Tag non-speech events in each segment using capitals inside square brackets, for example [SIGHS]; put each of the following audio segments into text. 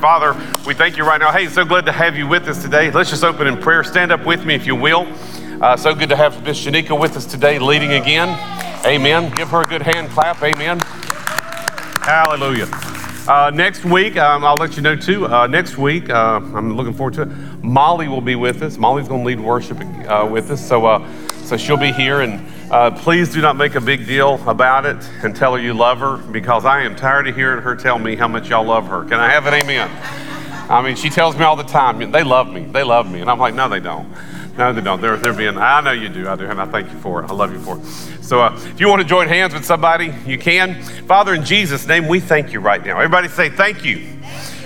Father, we thank you right now. Hey, so glad to have you with us today. Let's just open in prayer. Stand up with me if you will. Uh, so good to have Miss Janika with us today, leading again. Amen. Give her a good hand clap. Amen. Hallelujah. Uh, next week, um, I'll let you know too. Uh, next week, uh, I'm looking forward to it. Molly will be with us. Molly's going to lead worship uh, with us, so uh, so she'll be here. And uh, please do not make a big deal about it and tell her you love her, because I am tired of hearing her tell me how much y'all love her. Can I have an amen? I mean, she tells me all the time, they love me, they love me, and I'm like, no, they don't. No, they don't. They're, they're being, I know you do. I do. And I thank you for it. I love you for it. So uh, if you want to join hands with somebody, you can. Father, in Jesus' name, we thank you right now. Everybody say thank you.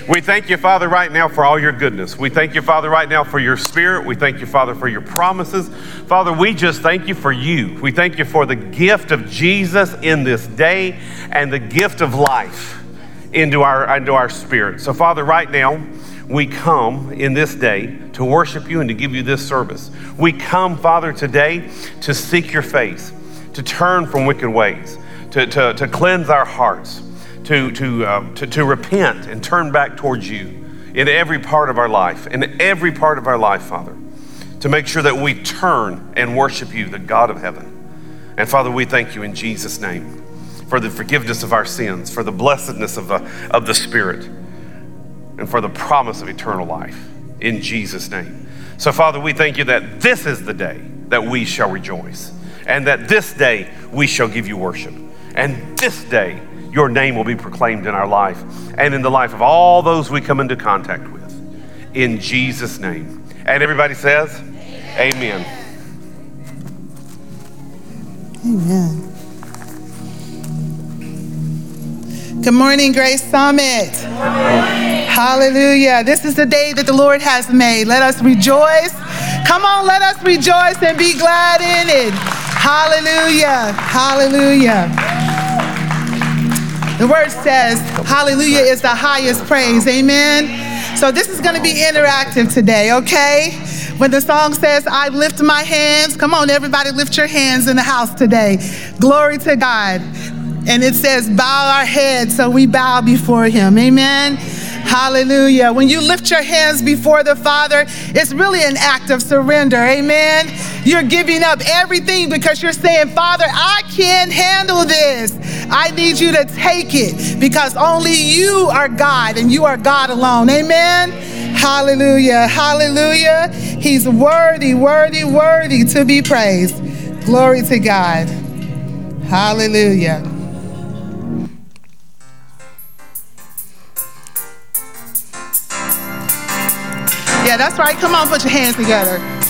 We thank you, Father, right now for all your goodness. We thank you, Father, right now for your spirit. We thank you, Father, for your promises. Father, we just thank you for you. We thank you for the gift of Jesus in this day and the gift of life into our, into our spirit. So, Father, right now, we come in this day to worship you and to give you this service. We come, Father, today to seek your face, to turn from wicked ways, to, to, to cleanse our hearts, to, to, uh, to, to repent and turn back towards you in every part of our life, in every part of our life, Father, to make sure that we turn and worship you, the God of heaven. And Father, we thank you in Jesus' name for the forgiveness of our sins, for the blessedness of the, of the Spirit and for the promise of eternal life in Jesus' name. So, Father, we thank you that this is the day that we shall rejoice, and that this day we shall give you worship, and this day your name will be proclaimed in our life and in the life of all those we come into contact with. In Jesus' name. And everybody says, Amen. Amen. Good morning, Grace Summit. Hallelujah. This is the day that the Lord has made. Let us rejoice. Come on, let us rejoice and be glad in it. Hallelujah. Hallelujah. The word says, Hallelujah is the highest praise. Amen. So this is going to be interactive today, okay? When the song says, I lift my hands, come on, everybody, lift your hands in the house today. Glory to God. And it says, bow our heads, so we bow before him. Amen. Hallelujah. When you lift your hands before the Father, it's really an act of surrender. Amen. You're giving up everything because you're saying, Father, I can't handle this. I need you to take it because only you are God and you are God alone. Amen. Hallelujah. Hallelujah. He's worthy, worthy, worthy to be praised. Glory to God. Hallelujah. Yeah, that's right. Come on, put your hands together.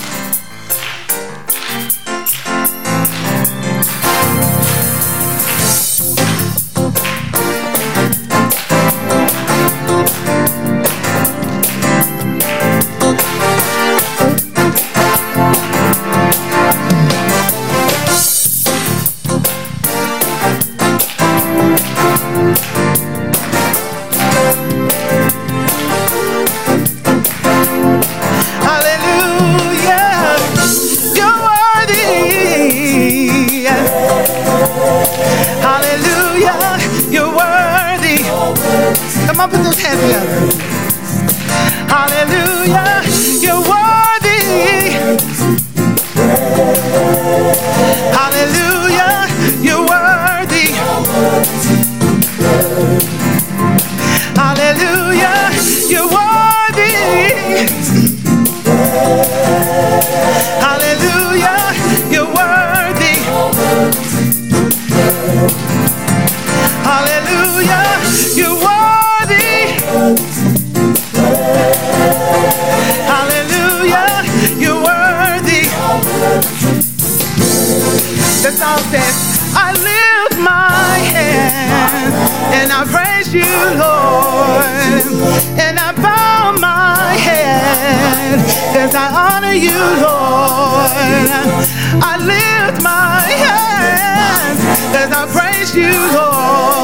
Hallelujah, you're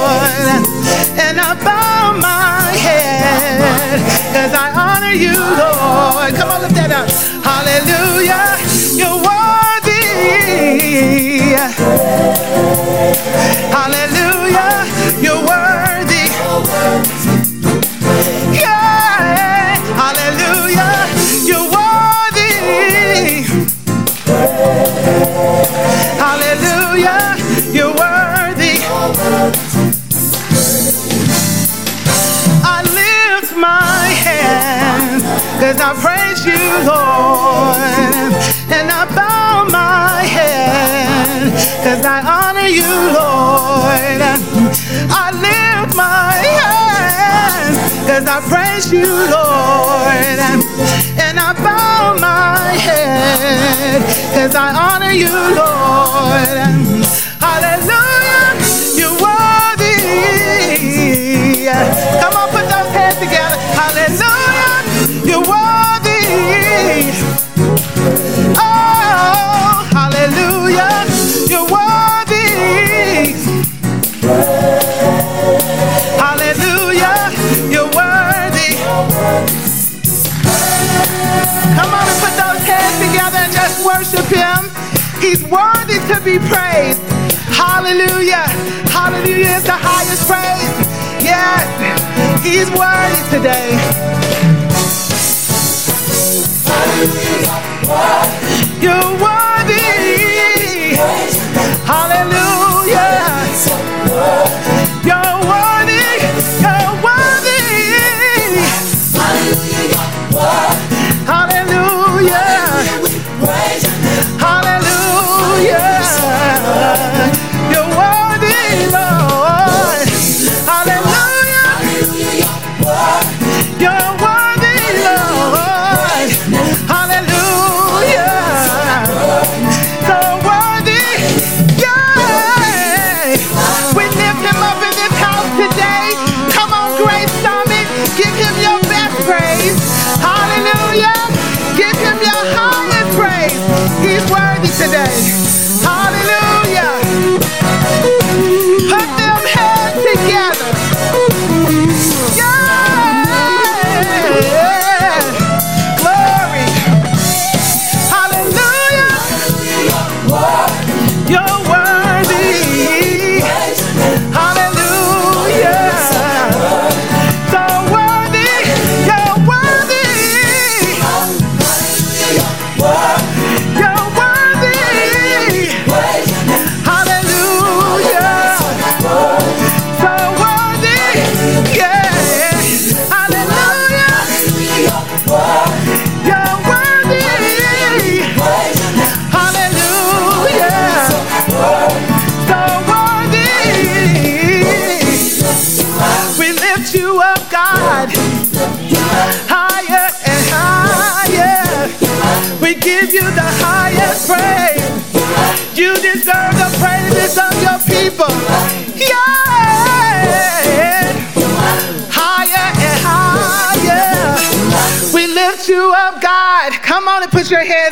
worthy. Yeah. Lord, and I bow my head, cause I honor you, Lord. I lift my hands, cause I praise you, Lord, and I bow my head, cause I honor you, Lord. Hallelujah, you're worthy. Come on, put those hands together. Hallelujah. Be praised. Hallelujah. Hallelujah is the highest praise. Yes, he's worthy today. You're worthy. Hallelujah.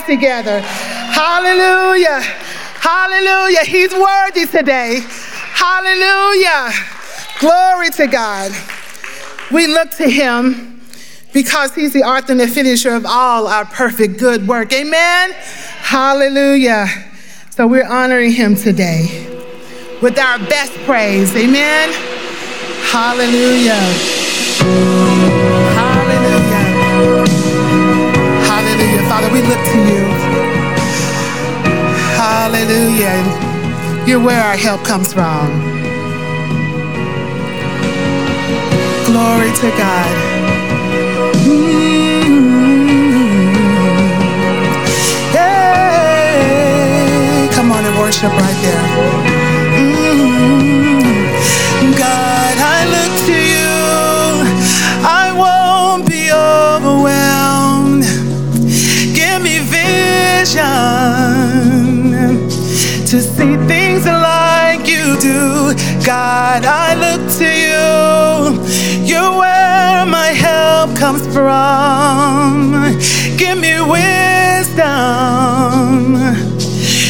Together. Hallelujah. Hallelujah. He's worthy today. Hallelujah. Glory to God. We look to him because he's the author and the finisher of all our perfect good work. Amen. Hallelujah. So we're honoring him today with our best praise. Amen. Hallelujah. Look to you. Hallelujah. You're where our help comes from. Glory to God. Mm. Hey, come on and worship right there. To see things like you do. God, I look to you. You're where my help comes from. Give me wisdom.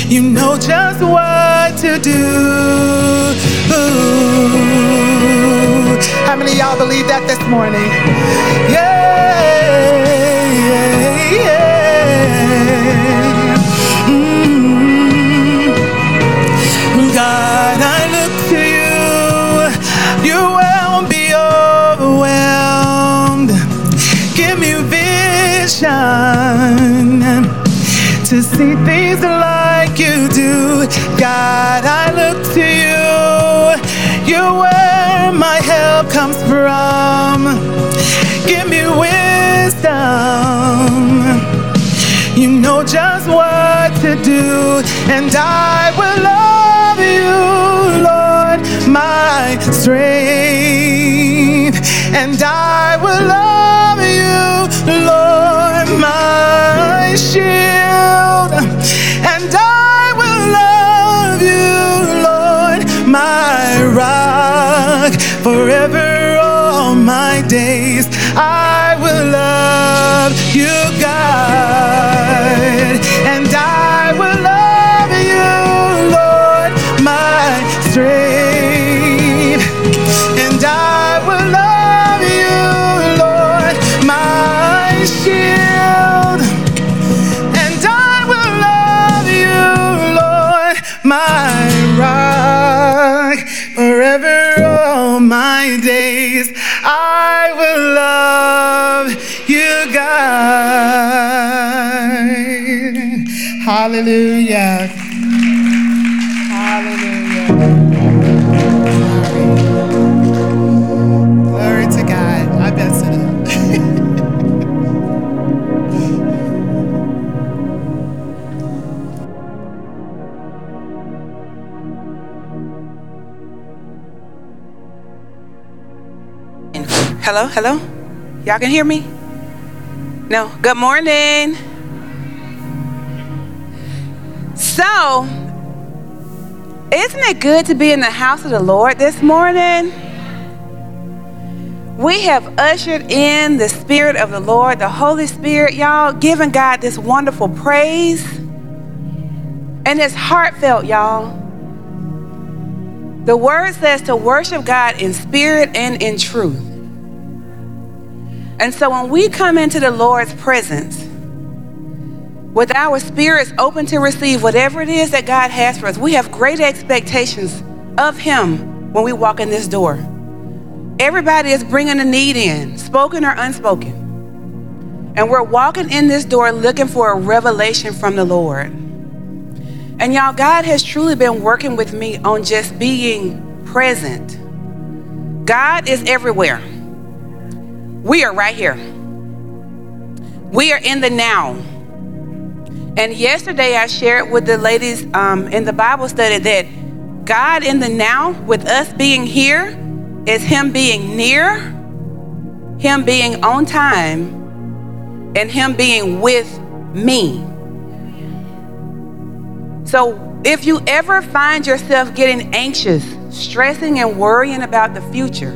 You know just what to do. How many y'all believe that this morning? Yeah, yeah. To see things like you do. God, I look to you. You're where my help comes from. Give me wisdom. You know just what to do, and I will love you. Lord, my strength, and I will love you, Lord, my shield, forever all my days. I will love you, Hallelujah. Hallelujah. Glory. To God. I messed it up. Hello, hello? Y'all can hear me? No. Good morning. So, isn't it good to be in the house of the Lord this morning? We have ushered in the Spirit of the Lord, the Holy Spirit, y'all, giving God this wonderful praise. And it's heartfelt, y'all. The word says to worship God in spirit and in truth. And so when we come into the Lord's presence, with our spirits open to receive whatever it is that God has for us, we have great expectations of Him when we walk in this door. Everybody is bringing a need in, spoken or unspoken. And we're walking in this door looking for a revelation from the Lord. And y'all, God has truly been working with me on just being present. God is everywhere. We are right here. We are in the now. And yesterday I shared with the ladies um, in the Bible study that God in the now, with us being here, is Him being near, Him being on time, and Him being with me. So if you ever find yourself getting anxious, stressing, and worrying about the future,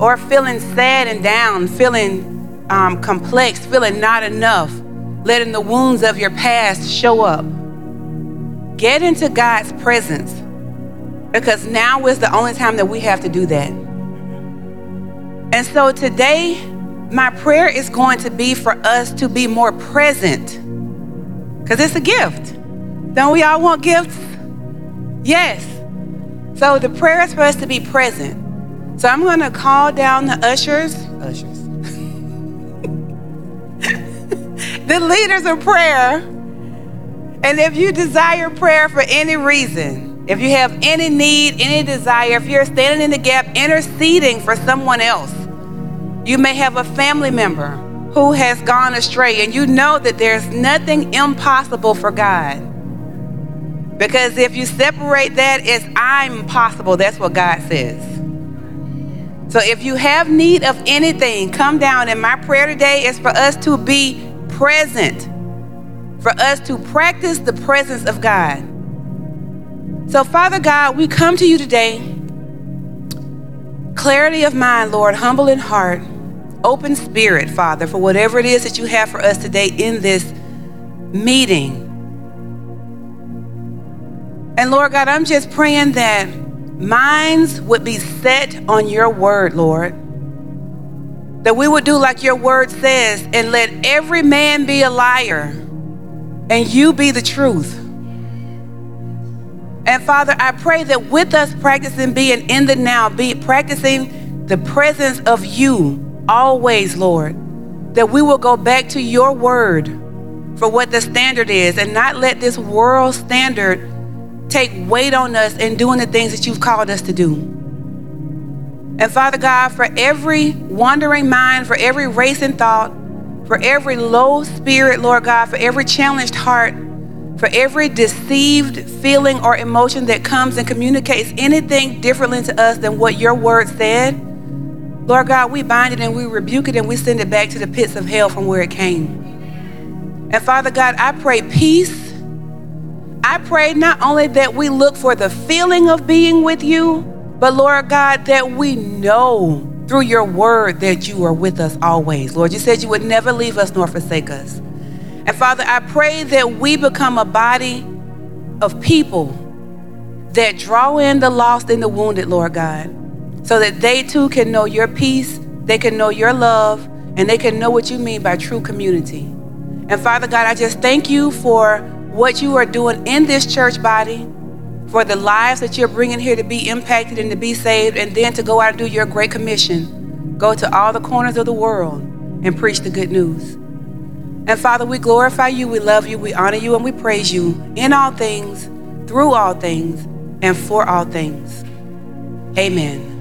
or feeling sad and down, feeling um, complex, feeling not enough, letting the wounds of your past show up, get into God's presence because now is the only time that we have to do that. And so today, my prayer is going to be for us to be more present because it's a gift. Don't we all want gifts? Yes. So the prayer is for us to be present. So I'm going to call down the ushers, ushers, the leaders of prayer. And if you desire prayer for any reason, if you have any need, any desire, if you're standing in the gap interceding for someone else, you may have a family member who has gone astray, and you know that there's nothing impossible for God. Because if you separate that, it's I'm possible. That's what God says. So if you have need of anything, come down. And my prayer today is for us to be present, for us to practice the presence of God. So, Father God, we come to you today. Clarity of mind, Lord, humble in heart, open spirit, Father, for whatever it is that you have for us today in this meeting. And Lord God, I'm just praying that minds would be set on your word, Lord. That we would do like your word says and let every man be a liar and you be the truth. And Father, I pray that with us practicing being in the now, be practicing the presence of you always, Lord, that we will go back to your word for what the standard is and not let this world standard take weight on us in doing the things that you've called us to do. And Father God, for every wandering mind, for every racing thought, for every low spirit, Lord God, for every challenged heart, for every deceived feeling or emotion that comes and communicates anything differently to us than what your word said. Lord God, we bind it and we rebuke it and we send it back to the pits of hell from where it came. And Father God, I pray peace. I pray not only that we look for the feeling of being with you, but Lord God, that we know through your word that you are with us always. Lord, you said you would never leave us nor forsake us. And Father, I pray that we become a body of people that draw in the lost and the wounded, Lord God, so that they too can know your peace, they can know your love, and they can know what you mean by true community. And Father God, I just thank you for what you are doing in this church body, for the lives that you're bringing here to be impacted and to be saved, and then to go out and do your great commission. Go to all the corners of the world and preach the good news. And Father, we glorify you, we love you, we honor you, and we praise you in all things, through all things, and for all things. Amen.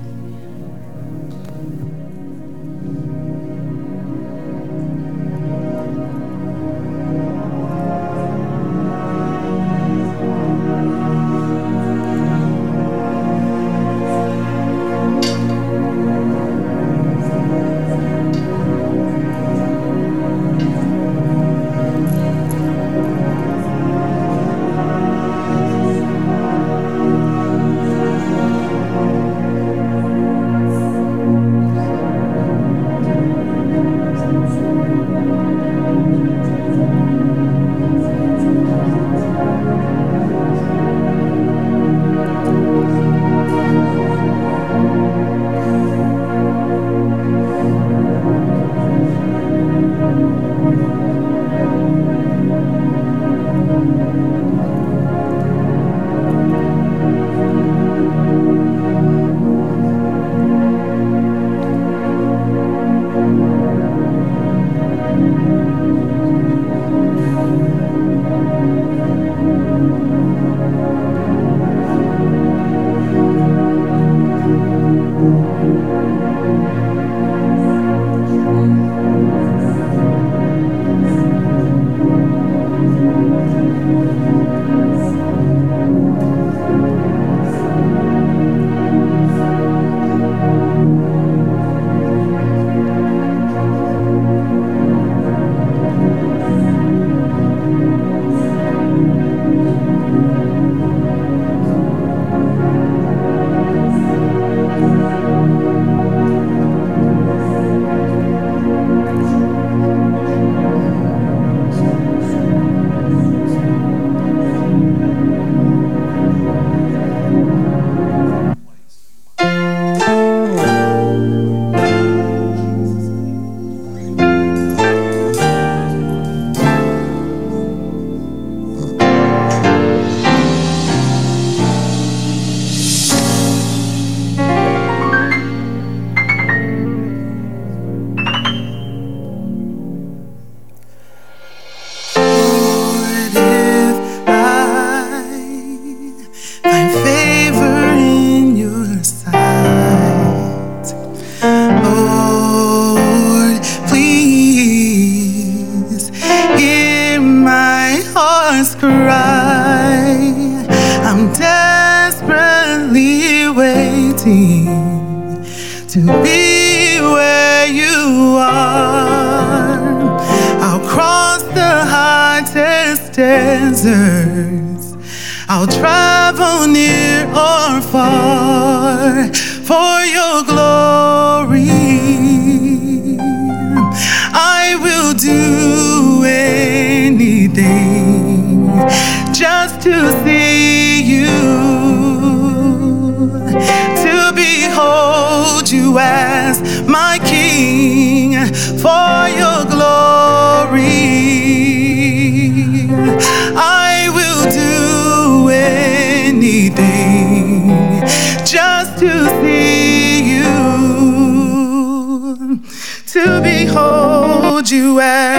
you.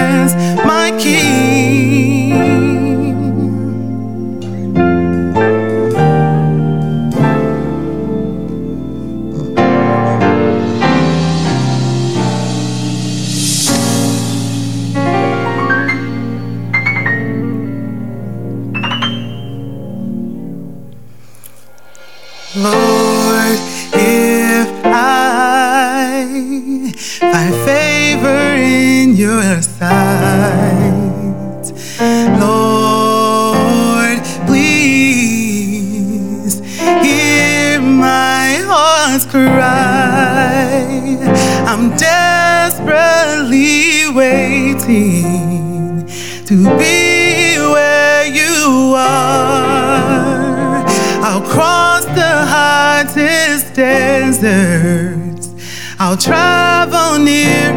Deserts. I'll travel near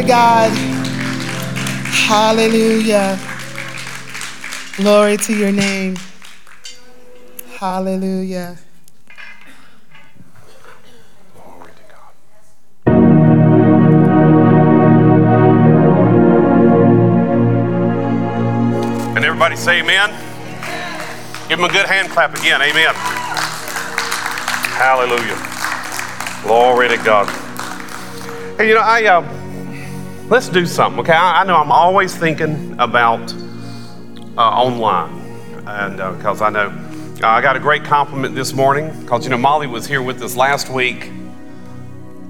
to God. Hallelujah. Glory to your name. Hallelujah. And everybody say amen. Give him a good hand clap again. Amen. Hallelujah. Glory to God. Hey, you know, I uh, let's do something. Okay, I, I know I'm always thinking about uh, online, and because I know uh, I got a great compliment this morning. Because you know, Molly was here with us last week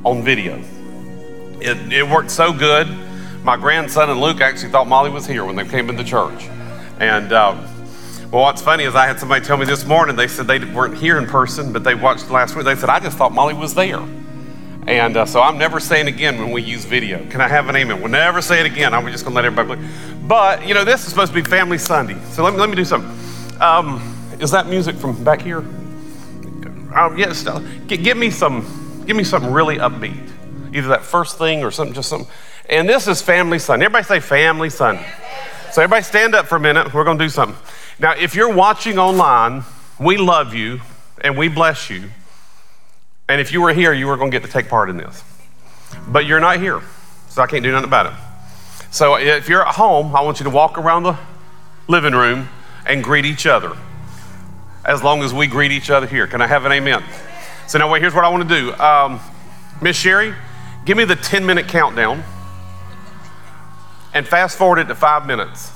on video. It, it worked so good. My grandson and Luke actually thought Molly was here when they came into church. And um, well, what's funny is I had somebody tell me this morning, they said they weren't here in person, but they watched last week. They said, I just thought Molly was there. And uh, so I'm never saying again when we use video. Can I have an amen? We'll never say it again. I'm just going to let everybody believe. But, you know, this is supposed to be Family Sunday. So let me, let me do something. Um, is that music from back here? Um, yes. Give me some. Give me something really upbeat. Either that first thing or something, just something. And this is Family Sunday. Everybody say Family Sunday. So everybody stand up for a minute. We're going to do something. Now, if you're watching online, we love you and we bless you. And if you were here, you were going to get to take part in this. But you're not here, so I can't do nothing about it. So if you're at home, I want you to walk around the living room and greet each other. As long as we greet each other here. Can I have an amen? So now, wait, here's what I want to do. Um, Miss Sherry, give me the 10 minute countdown and fast forward it to five minutes.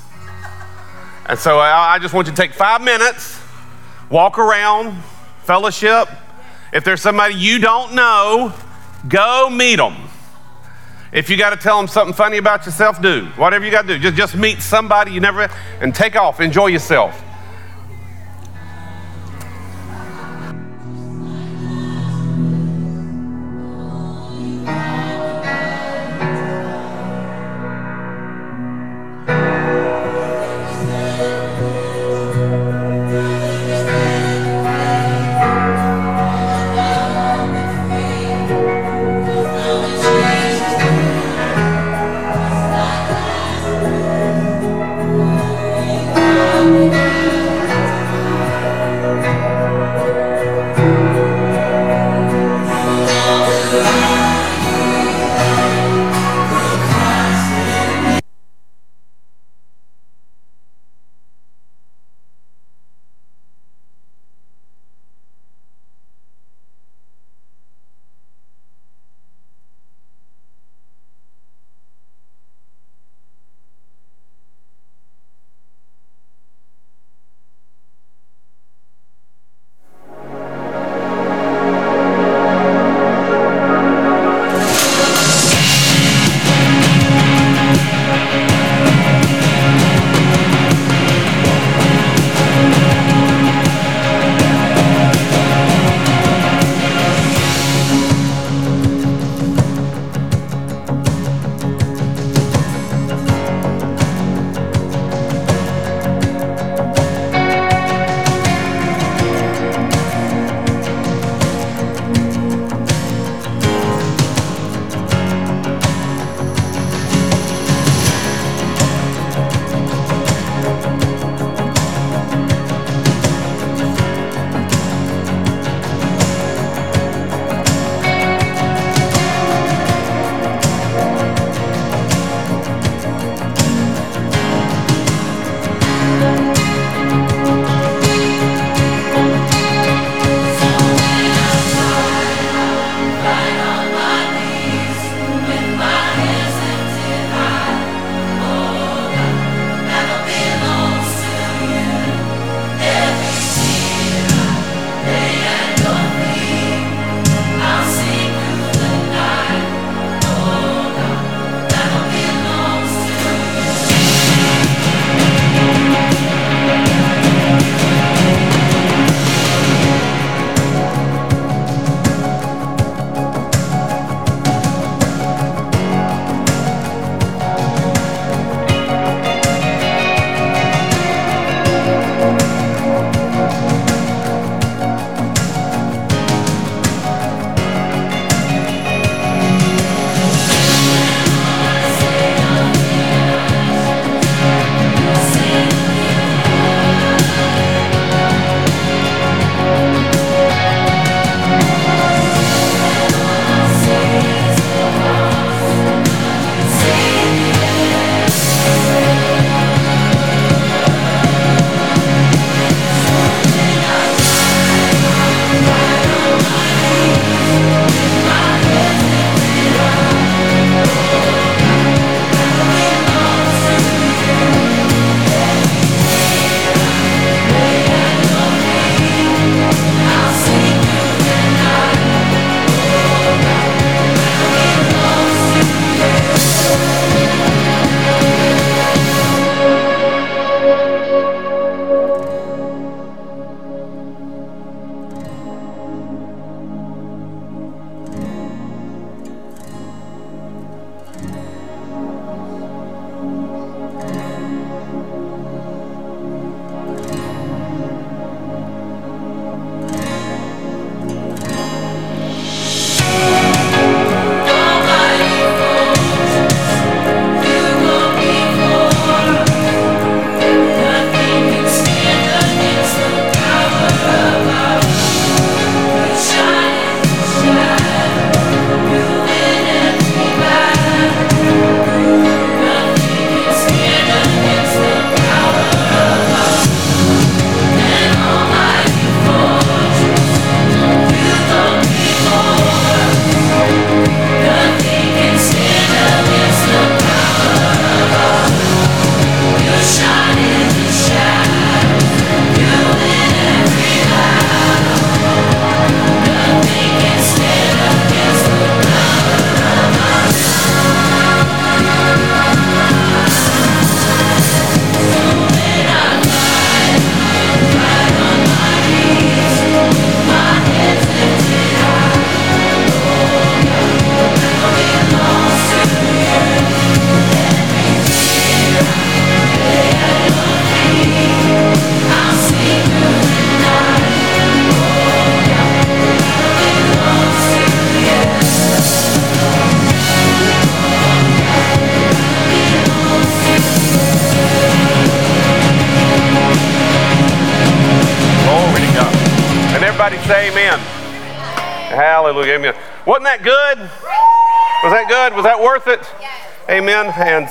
And so I, I just want you to take five minutes, walk around, fellowship. If there's somebody you don't know, go meet them. If you got to tell them something funny about yourself, do. Whatever you got to do. Just, just meet somebody you never, and take off. Enjoy yourself.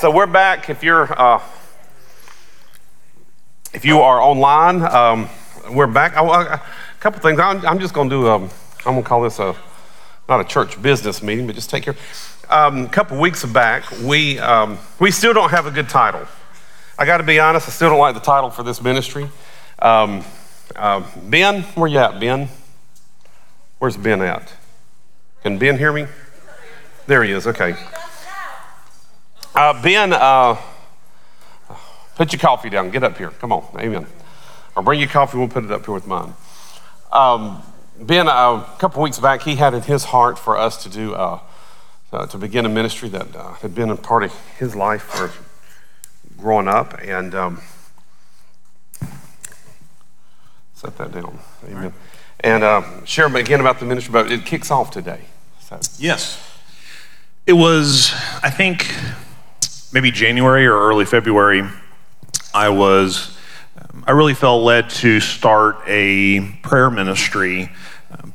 So we're back. If you're uh, if you are online, um, we're back. I, I, a couple things. I'm, I'm just going to do. Um, I'm going to call this a not a church business meeting, but just take care. Um, a couple weeks back, we um, we still don't have a good title. I got to be honest. I still don't like the title for this ministry. Um, uh, ben, where you at, Ben? Where's Ben at? Can Ben hear me? There he is. Okay. Uh, ben, uh, put your coffee down. Get up here. Come on. Amen. Or bring your coffee. We'll put it up here with mine. Um, ben, uh, a couple weeks back, he had in his heart for us to do uh, uh, to begin a ministry that uh, had been a part of his life for growing up, and um, set that down. Amen and uh, share again about the ministry. But it kicks off today. So. Yes, it was. I think maybe January or early February. I was. I really felt led to start a prayer ministry,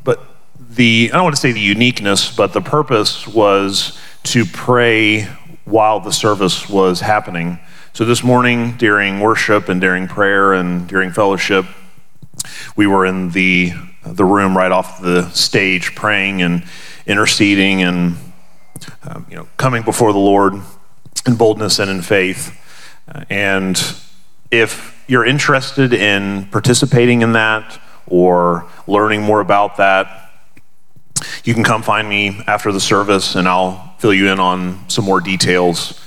but the I don't want to say the uniqueness, but the purpose was to pray while the service was happening. So this morning during worship and during prayer and during fellowship, we were in the the room right off the stage, praying and interceding and um, you know coming before the Lord in boldness and in faith. And if you're interested in participating in that or learning more about that, you can come find me after the service and I'll fill you in on some more details.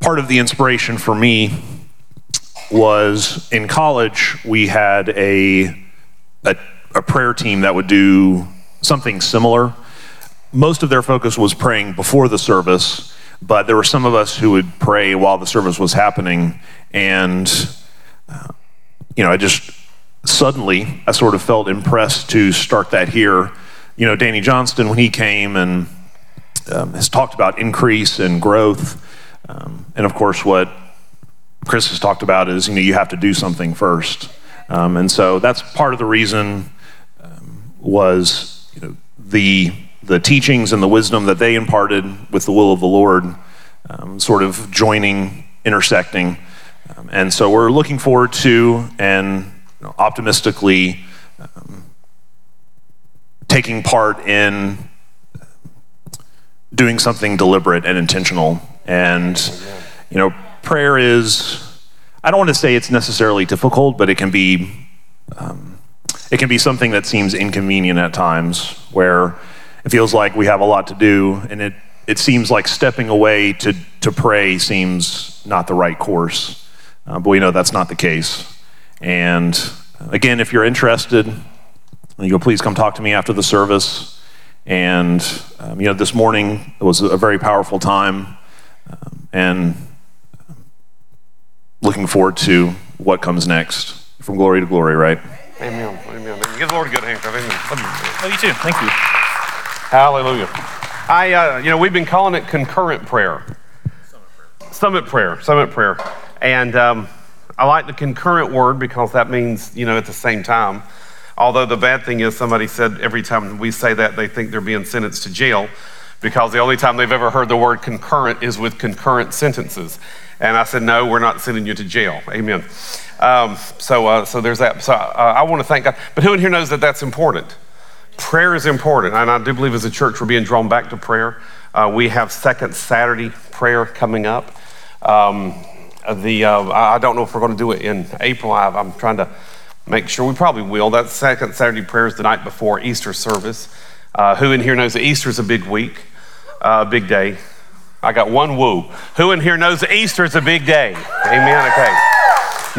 Part of the inspiration for me was in college, we had a, a, a prayer team that would do something similar. Most of their focus was praying before the service, but there were some of us who would pray while the service was happening. And, uh, you know, I just suddenly, I sort of felt impressed to start that here. You know, Danny Johnston, when he came and um, has talked about increase and growth, um, and of course, what Chris has talked about is you know you have to do something first, um, and so that's part of the reason um, was you know, the the teachings and the wisdom that they imparted with the will of the Lord, um, sort of joining, intersecting, um, and so we're looking forward to and you know, optimistically um, taking part in doing something deliberate and intentional, and you know prayer is, I don't want to say it's necessarily difficult, but it can be, um, it can be something that seems inconvenient at times where it feels like we have a lot to do and it, it seems like stepping away to, to pray seems not the right course. Uh, but we know that's not the case. And again, if you're interested, you go, please come talk to me after the service. And, um, you know, this morning it was a very powerful time. Um, and looking forward to what comes next. From glory to glory, right? Amen. Amen. Give the Lord a good hand. Amen. Oh, you too. Thank you. Hallelujah. I, uh, you know, we've been calling it concurrent prayer. Summit prayer. Summit prayer. Summit prayer. And um, I like the concurrent word because that means, you know, at the same time. Although the bad thing is, somebody said every time we say that, they think they're being sentenced to jail because the only time they've ever heard the word concurrent is with concurrent sentences. And I said, no, we're not sending you to jail. Amen. Um, so, uh, so there's that. So uh, I want to thank God. But who in here knows that that's important? Prayer is important. And I do believe as a church we're being drawn back to prayer. Uh, we have second Saturday prayer coming up. Um, the, uh, I don't know if we're going to do it in April. I, I'm trying to make sure we probably will. That second Saturday prayer is the night before Easter service. Uh, who in here knows that Easter is a big week, a uh, big day? I got one woo. Who in here knows that Easter is a big day? Amen. Okay.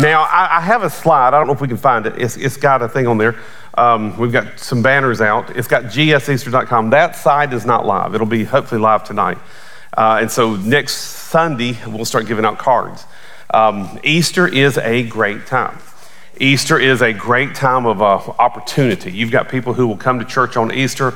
Now, I, I, have a slide. I don't know if we can find it. It's, it's got a thing on there. Um, we've got some banners out. It's got gseaster.com. That side is not live. It'll be hopefully live tonight. Uh, and so next Sunday, we'll start giving out cards. Um, Easter is a great time. Easter is a great time of uh, opportunity. You've got people who will come to church on Easter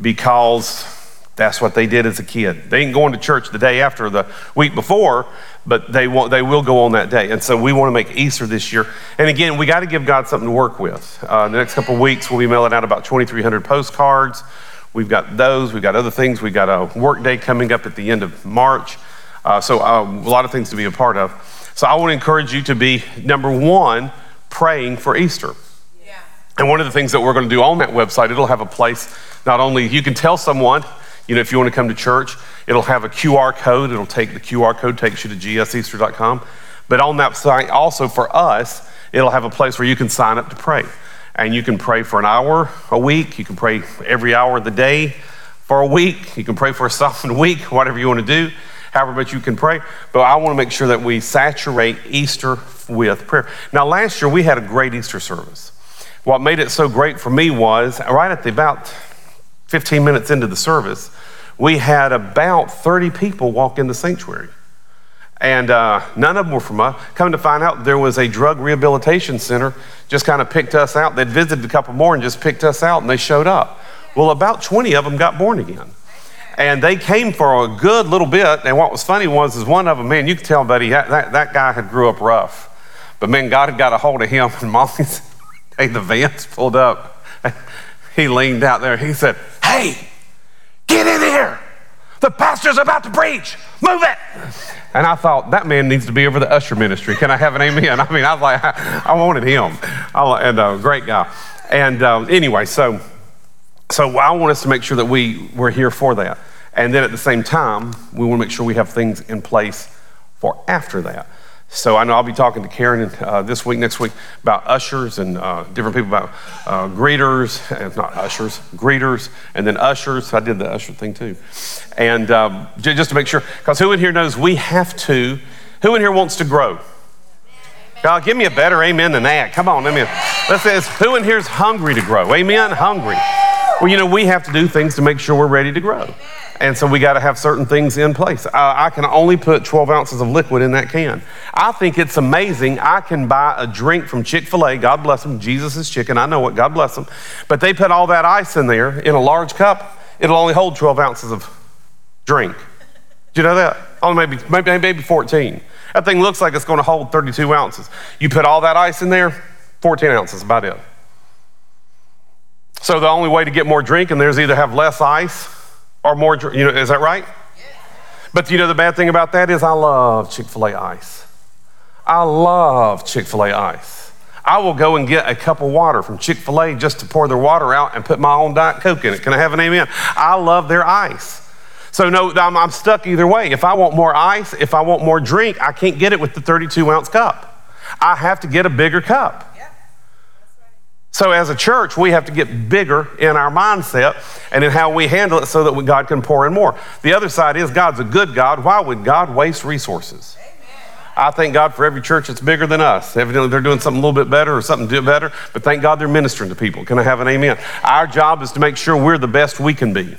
because that's what they did as a kid. They ain't going to church the day after the week before, but they, want, they will go on that day. And so we want to make Easter this year. And again, we got to give God something to work with. Uh, the next couple of weeks, we'll be mailing out about 2,300 postcards. We've got those. We've got other things. We've got a work day coming up at the end of March. Uh, so uh, a lot of things to be a part of. So I want to encourage you to be, number one, praying for Easter. Yeah. And one of the things that we're going to do on that website, it'll have a place, not only you can tell someone, you know, if you want to come to church, it'll have a QR code. It'll take the QR code, takes you to gseaster.com. But on that site, also for us, it'll have a place where you can sign up to pray. And you can pray for an hour a week. You can pray every hour of the day for a week. You can pray for a [LAUGHS] solid week, whatever you want to do however much you can pray. But I want to make sure that we saturate Easter with prayer. Now, last year we had a great Easter service. What made it so great for me was right at the about 15 minutes into the service, we had about 30 people walk in the sanctuary. And uh, none of them were from us. Coming to find out, there was a drug rehabilitation center just kind of picked us out. They'd visited a couple more and just picked us out, and they showed up. Well, about 20 of them got born again and they came for a good little bit. And what was funny was, is one of them, man, you could tell, buddy, that, that, that guy had grew up rough. But man, God had got a hold of him, [LAUGHS] and Molly's, hey, the vans pulled up. He leaned out there. He said, Hey, get in here. The pastor's about to preach. Move it. And I thought, that man needs to be over the usher ministry. Can I have an amen? [LAUGHS] I mean, I was like, [LAUGHS] I, wanted him. I, and a uh, great guy. And um, anyway, so, so I want us to make sure that we, we're here for that. And then at the same time, we want to make sure we have things in place for after that. So I know I'll be talking to Karen uh, this week, next week, about ushers and uh, different people about uh, greeters, and not ushers, greeters, and then ushers. I did the usher thing too. And um, just to make sure, because who in here knows we have to, who in here wants to grow? God, give me a better amen than that. Come on, amen. Let's say, who in here is hungry to grow? Amen? Hungry. Well, you know, we have to do things to make sure we're ready to grow. And so we got to have certain things in place. Uh, I can only put 12 ounces of liquid in that can. I think it's amazing. I can buy a drink from Chick fil A, God bless them, Jesus is chicken, I know it, God bless them. But they put all that ice in there in a large cup, it'll only hold 12 ounces of drink. Do you know that? Only maybe, maybe, maybe 14. That thing looks like it's going to hold 32 ounces. You put all that ice in there, 14 ounces, about it. So the only way to get more drink in there's either have less ice or more, you know, is that right? But you know, the bad thing about that is I love Chick fil A ice. I love Chick fil A ice. I will go and get a cup of water from Chick fil A just to pour their water out and put my own Diet Coke in it. Can I have an amen? I love their ice. So, no, I'm, I'm stuck either way. If I want more ice, if I want more drink, I can't get it with the 32 ounce cup. I have to get a bigger cup. So, as a church, we have to get bigger in our mindset and in how we handle it so that God can pour in more. The other side is God's a good God. Why would God waste resources? I thank God for every church that's bigger than us. Evidently, they're doing something a little bit better or something do better, but thank God they're ministering to people. Can I have an amen? Our job is to make sure we're the best we can be.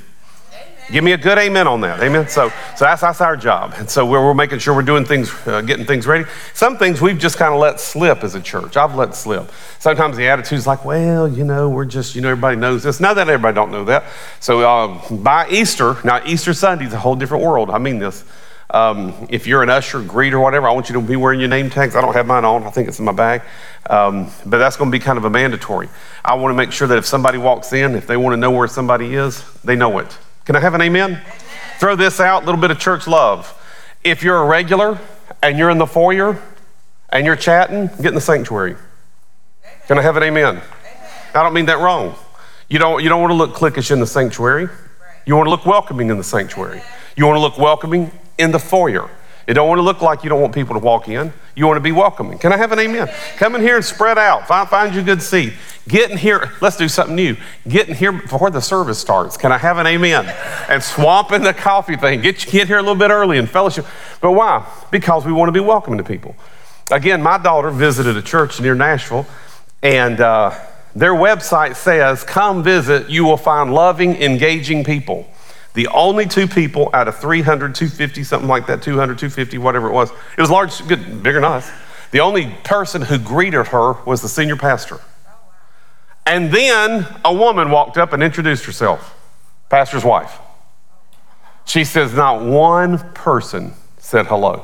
Give me a good amen on that. Amen. So, so that's, that's our job. And so we're, we're making sure we're doing things, uh, getting things ready. Some things we've just kind of let slip as a church. I've let slip. Sometimes the attitude's like, well, you know, we're just, you know, everybody knows this. Now that everybody don't know that. So uh, by Easter, now Easter Sunday is a whole different world. I mean this. Um, if you're an usher, greet, or whatever, I want you to be wearing your name tags. I don't have mine on. I think it's in my bag. Um, but that's going to be kind of a mandatory. I want to make sure that if somebody walks in, if they want to know where somebody is, they know it. Can I have an amen? amen? Throw this out, little bit of church love. If you're a regular and you're in the foyer and you're chatting, get in the sanctuary. Amen. Can I have an amen? amen? I don't mean that wrong. You don't, you don't want to look cliquish in the sanctuary. You want to look welcoming in the sanctuary. You want to look welcoming in the foyer. You don't want to look like you don't want people to walk in. You want to be welcoming. Can I have an amen? Come in here and spread out. Find, find you a good seat. Get in here. Let's do something new. Get in here before the service starts. Can I have an amen? And swamp in the coffee thing. Get, get here a little bit early and fellowship. But why? Because we want to be welcoming to people. Again, my daughter visited a church near Nashville, and uh, their website says, Come visit, you will find loving, engaging people. The only two people out of 300, 250, something like that, 200, 250, whatever it was, it was large, good, bigger than us. The only person who greeted her was the senior pastor. And then a woman walked up and introduced herself, pastor's wife. She says, Not one person said hello.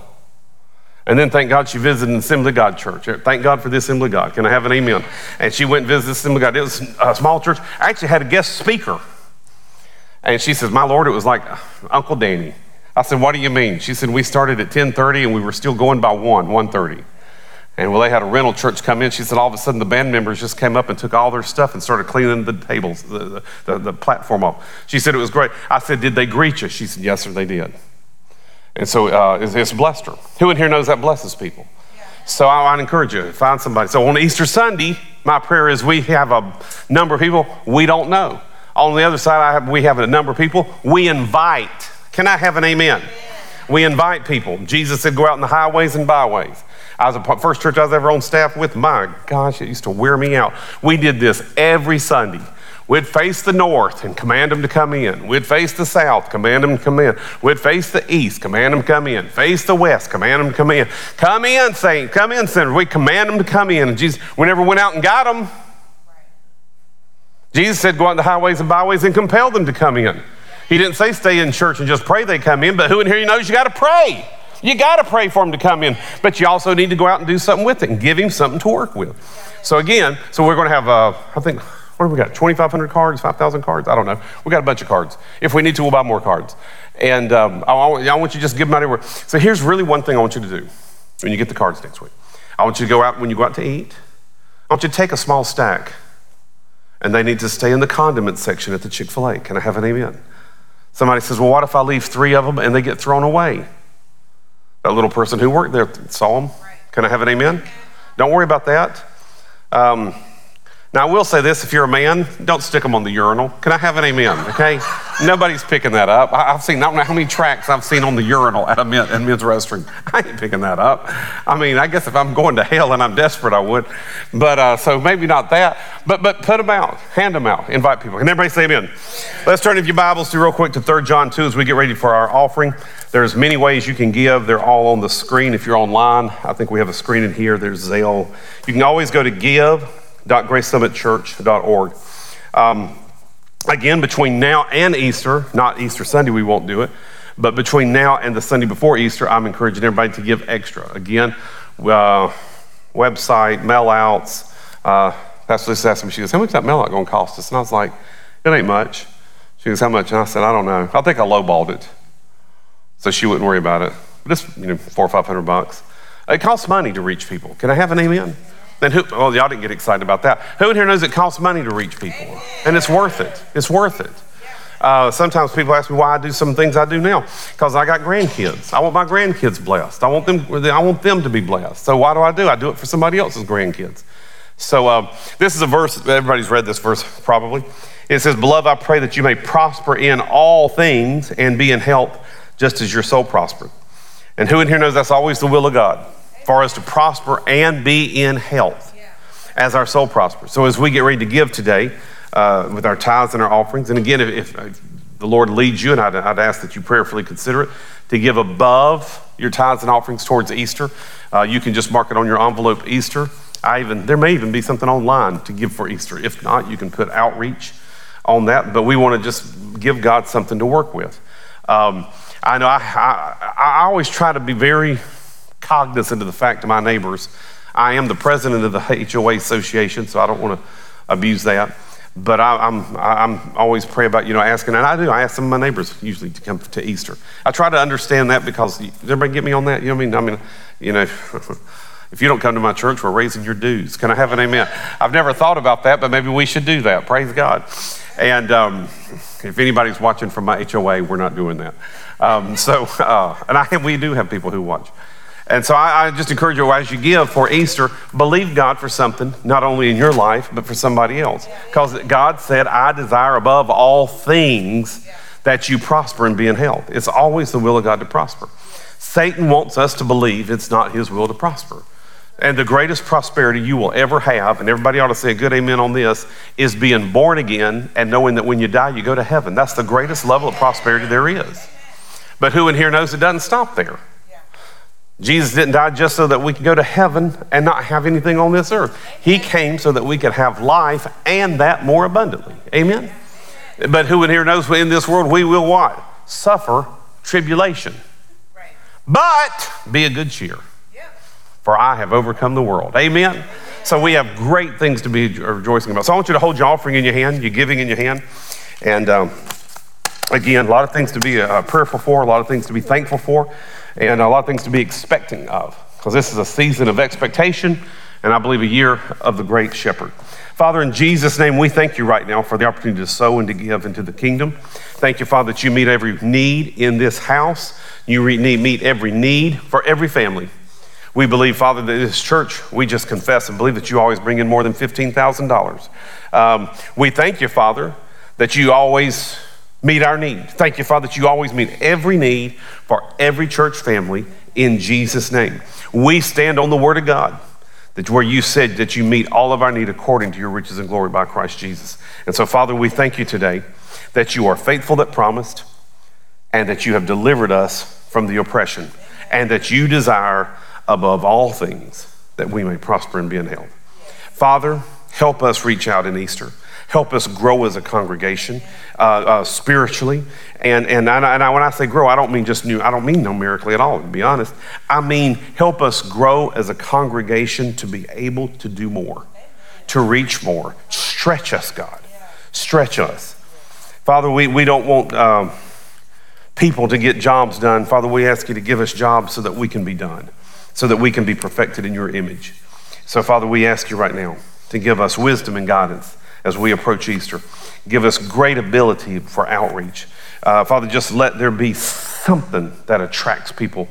And then thank God she visited an Assembly of God church. Uh, thank God for the Assembly of God. Can I have an amen? And she went and visited Assembly of God. It was a small church. I actually had a guest speaker. And she says, My Lord, it was like Uncle Danny. I said, What do you mean? She said, We started at 10:30 and we were still going by 1, 1:30. And well, they had a rental church come in. She said all of a sudden the band members just came up and took all their stuff and started cleaning the tables, the, the, the, platform off. She said it was great. I said, Did they greet you? She said, Yes, sir, they did. And so uh, it's, it's, blessed her. Who in here knows that blesses people? So I, I'd encourage you, find somebody. So on Easter Sunday, my prayer is we have a number of people we don't know. On the other side, have, we have a number of people we invite. Can I have an amen? We invite people. Jesus said, Go out in the highways and byways. I was the first church I was ever on staff with. My gosh, it used to wear me out. We did this every Sunday. We'd face the north and command them to come in. We'd face the south, command them to come in. We'd face the east, command them to come in. Face the west, command them to come in. Come in, saint. Come in, sinner. We command them to come in. And Jesus, we never went out and got them. Jesus said, go out the highways and byways and compel them to come in. He didn't say stay in church and just pray they come in, but who in here knows you got to pray? You got to pray for them to come in, but you also need to go out and do something with it and give him something to work with. So again, so we're going to have, uh, I think, what have we got? 2,500 cards, 5,000 cards? I don't know. We got a bunch of cards. If we need to, we'll buy more cards. And um, I, I, want you to just give them out everywhere. So here's really one thing I want you to do when you get the cards next week. I want you to go out when you go out to eat. I want you to take a small stack, and they need to stay in the condiment section at the Chick Fil A. Can I have an amen? Somebody says, "Well, what if I leave three of them and they get thrown away?" That little person who worked there saw them. Can I have an amen? Don't worry about that. Um, now, I will say this if you're a man, don't stick them on the urinal. Can I have an amen? Okay? Nobody's picking that up. I, have seen, I don't know how many tracks I've seen on the urinal at a men, men's restroom. [LAUGHS] I ain't picking that up. I mean, I guess if I'm going to hell and I'm desperate, I would. But uh, so maybe not that. But but put them out, hand them out, invite people. Can everybody say amen? Let's turn, your Bibles, to real quick to 3 John 2 as we get ready for our offering. There's many ways you can give. They're all on the screen. If you're online, I think we have a screen in here. There's Zelle. You can always go to give.gracesummitchurch.org. Um, again, between now and Easter, not Easter Sunday, we won't do it, but between now and the Sunday before Easter, I'm encouraging everybody to give extra. Again, uh, website, mail outs. Uh, Pastor Lisa asked me, she goes, How much that mail out going to cost us? And I was like, It ain't much. She goes, How much? And I said, I don't know. I think I lowballed it so she wouldn't worry about it. Just you know, four or five hundred bucks. It costs money to reach people. Can I have an amen? Then who? Well, y'all didn't get excited about that. Who in here knows it costs money to reach people, and it's worth it. It's worth it. Uh, sometimes people ask me why I do some things I do now because I got grandkids. I want my grandkids blessed. I want them. I want them to be blessed. So why do I do? I do it for somebody else's grandkids. So uh, this is a verse. Everybody's read this verse probably. It says, "Beloved, I pray that you may prosper in all things and be in health." just as your soul prospered. And who in here knows that's always the will of God for us to prosper and be in health as our soul prospers. So as we get ready to give today uh, with our tithes and our offerings, and again, if, if the Lord leads you, and I'd, I'd, ask that you prayerfully consider it, to give above your tithes and offerings towards Easter. Uh, you can just mark it on your envelope Easter. I even there may even be something online to give for Easter. If not, you can put outreach on that. But we want to just give God something to work with. Um, I know I, I, I always try to be very cognizant of the fact to my neighbors. I am the president of the HOA Association, so I don't want to abuse that. But I, am I'm, I'm always pray about, you know, asking, and I do. I ask some of my neighbors usually to come to Easter. I try to understand that because, everybody get me on that? You know what I mean? I mean, you know, [LAUGHS] if you don't come to my church, we're raising your dues. Can I have an amen? I've never thought about that, but maybe we should do that. Praise God. And um, if anybody's watching from my HOA, we're not doing that. Um, so, [LAUGHS] uh, and I, we do have people who watch. And so I, I, just encourage you as you give for Easter, believe God for something, not only in your life, but for somebody else. Because God said, I desire above all things that you prosper and be in health. It's always the will of God to prosper. Satan wants us to believe it's not his will to prosper. And the greatest prosperity you will ever have, and everybody ought to say a good amen on this, is being born again and knowing that when you die, you go to heaven. That's the greatest level of prosperity there is. But who in here knows it doesn't stop there? Jesus didn't die just so that we could go to heaven and not have anything on this earth. He came so that we could have life and that more abundantly. Amen? But who in here knows in this world we will what? Suffer tribulation. But be a good cheer, for I have overcome the world. Amen? So we have great things to be rejoicing about. So I want you to hold your offering in your hand, your giving in your hand. And um, again, a lot of things to be uh, prayerful for, a lot of things to be thankful for and a lot of things to be expecting of, because this is a season of expectation, and I believe a year of the great shepherd. Father, in Jesus' name, we thank you right now for the opportunity to sow and to give into the kingdom. Thank you, Father, that you meet every need in this house. You meet every need for every family. We believe, Father, that this church, we just confess and believe that you always bring in more than $15,000. Um, we thank you, Father, that you always meet our need. Thank you, Father, that you always meet every need for every church family in Jesus' name. We stand on the Word of God, that where you said that you meet all of our need according to your riches and glory by Christ Jesus. And so, Father, we thank you today that you are faithful that promised and that you have delivered us from the oppression and that you desire above all things that we may prosper and be in health. Father, help us reach out in Easter. Help us grow as a congregation uh, uh, spiritually. And, and, I, and I, when I say grow, I don't mean just new, I don't mean numerically at all, to be honest. I mean help us grow as a congregation to be able to do more, to reach more. Stretch us, God. Stretch us. Father, we, we don't want um, people to get jobs done. Father, we ask you to give us jobs so that we can be done, so that we can be perfected in your image. So, Father, we ask you right now to give us wisdom and guidance as we approach Easter. Give us great ability for outreach. Uh, Father, just let there be something that attracts people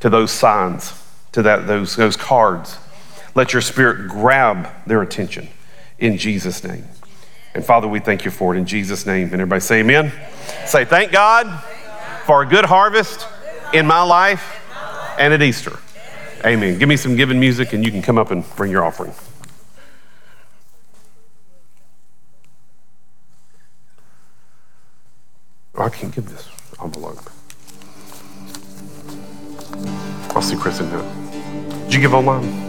to those signs, to that, those, those cards. Let your spirit grab their attention in Jesus' name. And Father, we thank you for it in Jesus' name. And everybody say amen. amen. Say, thank God for a good harvest in my life and at Easter. Amen. Give me some giving music and you can come up and bring your offering. I can't give this envelope. I'll see Chris in there. Did you give online?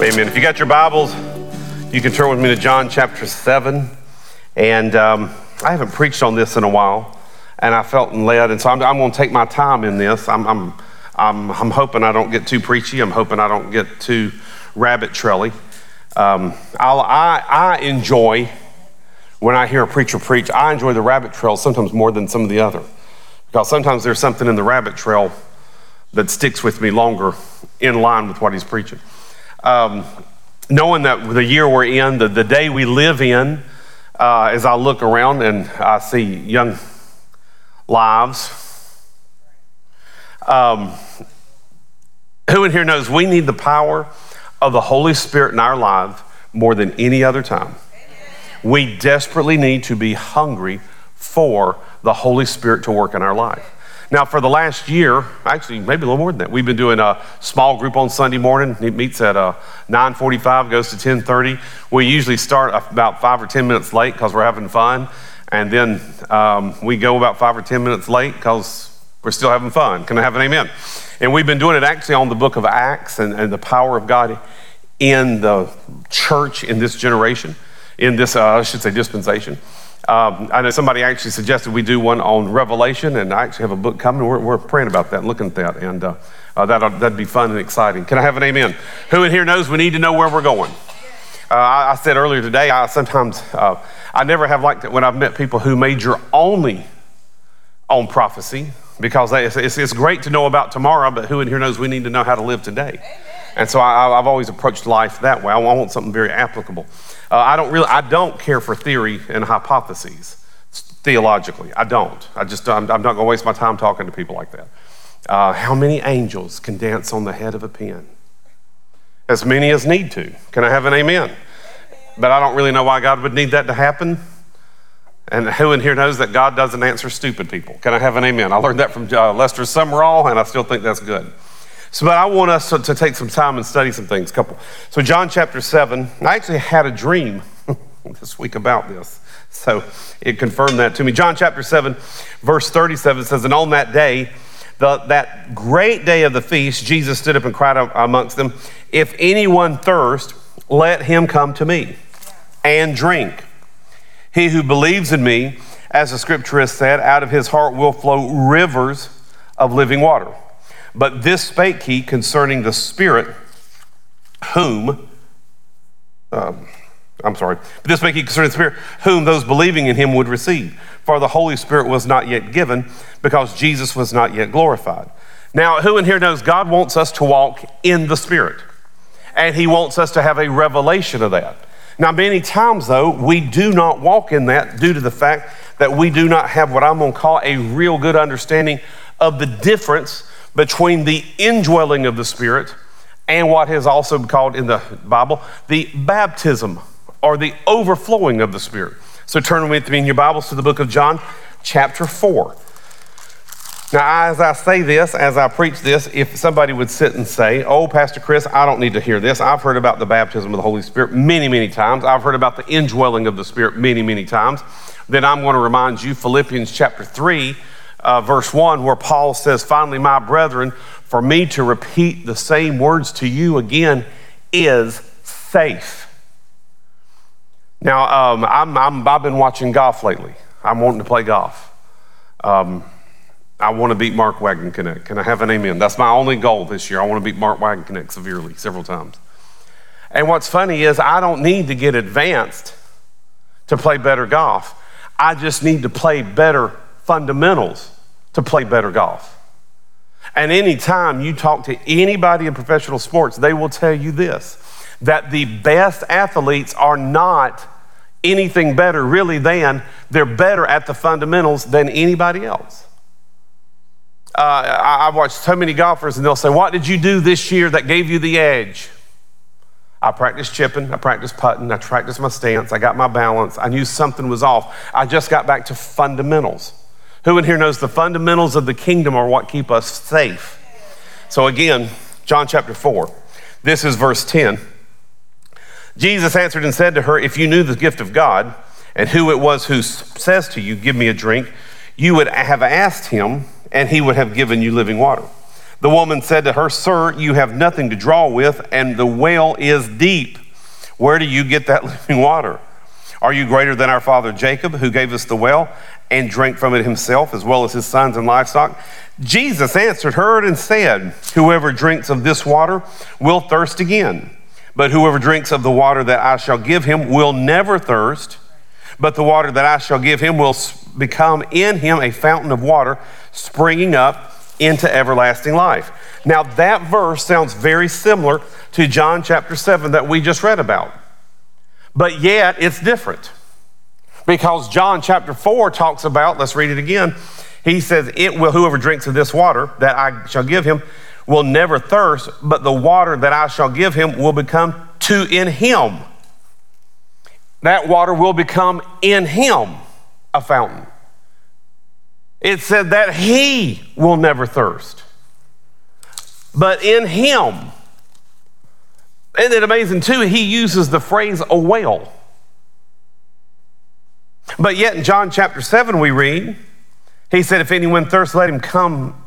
Amen. If you got your Bibles, you can turn with me to John chapter 7. And um, I haven't preached on this in a while, and I felt led, and so I'm, I'm going to take my time in this. I'm, I'm, I'm, I'm, hoping I don't get too preachy. I'm hoping I don't get too rabbit traily. Um, I, I enjoy, when I hear a preacher preach, I enjoy the rabbit trail sometimes more than some of the other. Because sometimes there's something in the rabbit trail that sticks with me longer in line with what he's preaching um, knowing that the year we're in, the, the day we live in, uh, as I look around and I see young lives. Um, who in here knows we need the power of the Holy Spirit in our life more than any other time? We desperately need to be hungry for the Holy Spirit to work in our life. Now, for the last year, actually maybe a little more than that, we've been doing a small group on Sunday morning. It meets at uh, 9:45, goes to 10:30. We usually start about five or 10 minutes late because we're having fun, and then um, we go about five or 10 minutes late because we're still having fun. Can I have an amen? And we've been doing it actually on the book of Acts and, and the power of God in the church in this generation, in this, uh, I should say, dispensation. Um, I know somebody actually suggested we do one on Revelation, and I actually have a book coming. We're, we're praying about that and looking at that, and uh, uh, that, that'd be fun and exciting. Can I have an amen? Who in here knows we need to know where we're going? Uh, I, I, said earlier today, I sometimes, uh, I never have liked it when I've met people who major only on prophecy because they, it's, it's, great to know about tomorrow, but who in here knows we need to know how to live today? And so I, have always approached life that way. I want something very applicable. Uh, I don't really, I don't care for theory and hypotheses theologically. I don't. I just, I'm, I'm not going to waste my time talking to people like that. Uh, how many angels can dance on the head of a pin? As many as need to. Can I have an amen? But I don't really know why God would need that to happen. And who in here knows that God doesn't answer stupid people? Can I have an amen? I learned that from uh, Lester Sumrall, and I still think that's good. So, but I want us to, to, take some time and study some things. Couple. So, John chapter seven. I actually had a dream [LAUGHS] this week about this, so it confirmed that to me. John chapter seven, verse thirty-seven says, "And on that day, the, that great day of the feast, Jesus stood up and cried out amongst them, If anyone thirst, let him come to me and drink. He who believes in me, as the scripture has said, out of his heart will flow rivers of living water." But this spake he concerning the Spirit, whom, um, I'm sorry, but this spake he concerning the Spirit, whom those believing in him would receive. For the Holy Spirit was not yet given, because Jesus was not yet glorified. Now, who in here knows God wants us to walk in the Spirit? And he wants us to have a revelation of that. Now, many times, though, we do not walk in that due to the fact that we do not have what I'm going to call a real good understanding of the difference between the indwelling of the Spirit and what is also been called in the Bible the baptism or the overflowing of the Spirit. So turn with me in your Bibles to the book of John, chapter 4. Now, as I say this, as I preach this, if somebody would sit and say, Oh, Pastor Chris, I don't need to hear this. I've heard about the baptism of the Holy Spirit many, many times. I've heard about the indwelling of the Spirit many, many times. Then I'm going to remind you, Philippians chapter 3, uh, verse 1, where Paul says, Finally, my brethren, for me to repeat the same words to you again is safe. Now, um, I'm, I'm, I've been watching golf lately. I'm wanting to play golf. Um, I want to beat Mark Wagenknecht. Can I have an amen? That's my only goal this year. I want to beat Mark Wagenknecht severely, several times. And what's funny is I don't need to get advanced to play better golf. I just need to play better fundamentals to play better golf. And anytime you talk to anybody in professional sports, they will tell you this that the best athletes are not anything better really than they're better at the fundamentals than anybody else. Uh, I, have watched so many golfers and they'll say, What did you do this year that gave you the edge? I practiced chipping, I practiced putting, I practiced my stance, I got my balance, I knew something was off. I just got back to fundamentals. Who in here knows the fundamentals of the kingdom are what keep us safe? So, again, John chapter 4, this is verse 10. Jesus answered and said to her, If you knew the gift of God and who it was who says to you, Give me a drink, you would have asked him, and he would have given you living water. The woman said to her, Sir, you have nothing to draw with, and the well is deep. Where do you get that [LAUGHS] living water? Are you greater than our father Jacob, who gave us the well and drank from it himself, as well as his sons and livestock? Jesus answered her and said, Whoever drinks of this water will thirst again. But whoever drinks of the water that I shall give him will never thirst. But the water that I shall give him will become in him a fountain of water springing up into everlasting life. Now, that verse sounds very similar to John chapter 7 that we just read about but yet it's different. Because John chapter 4 talks about, let's read it again. He says, It will, whoever drinks of this water that I shall give him will never thirst, but the water that I shall give him will become to in him. That water will become in him a fountain. It said that he will never thirst, but in him. Isn't it amazing, too? He uses the phrase a well. But yet in John chapter 7, we read, he said, If anyone thirsts, let him come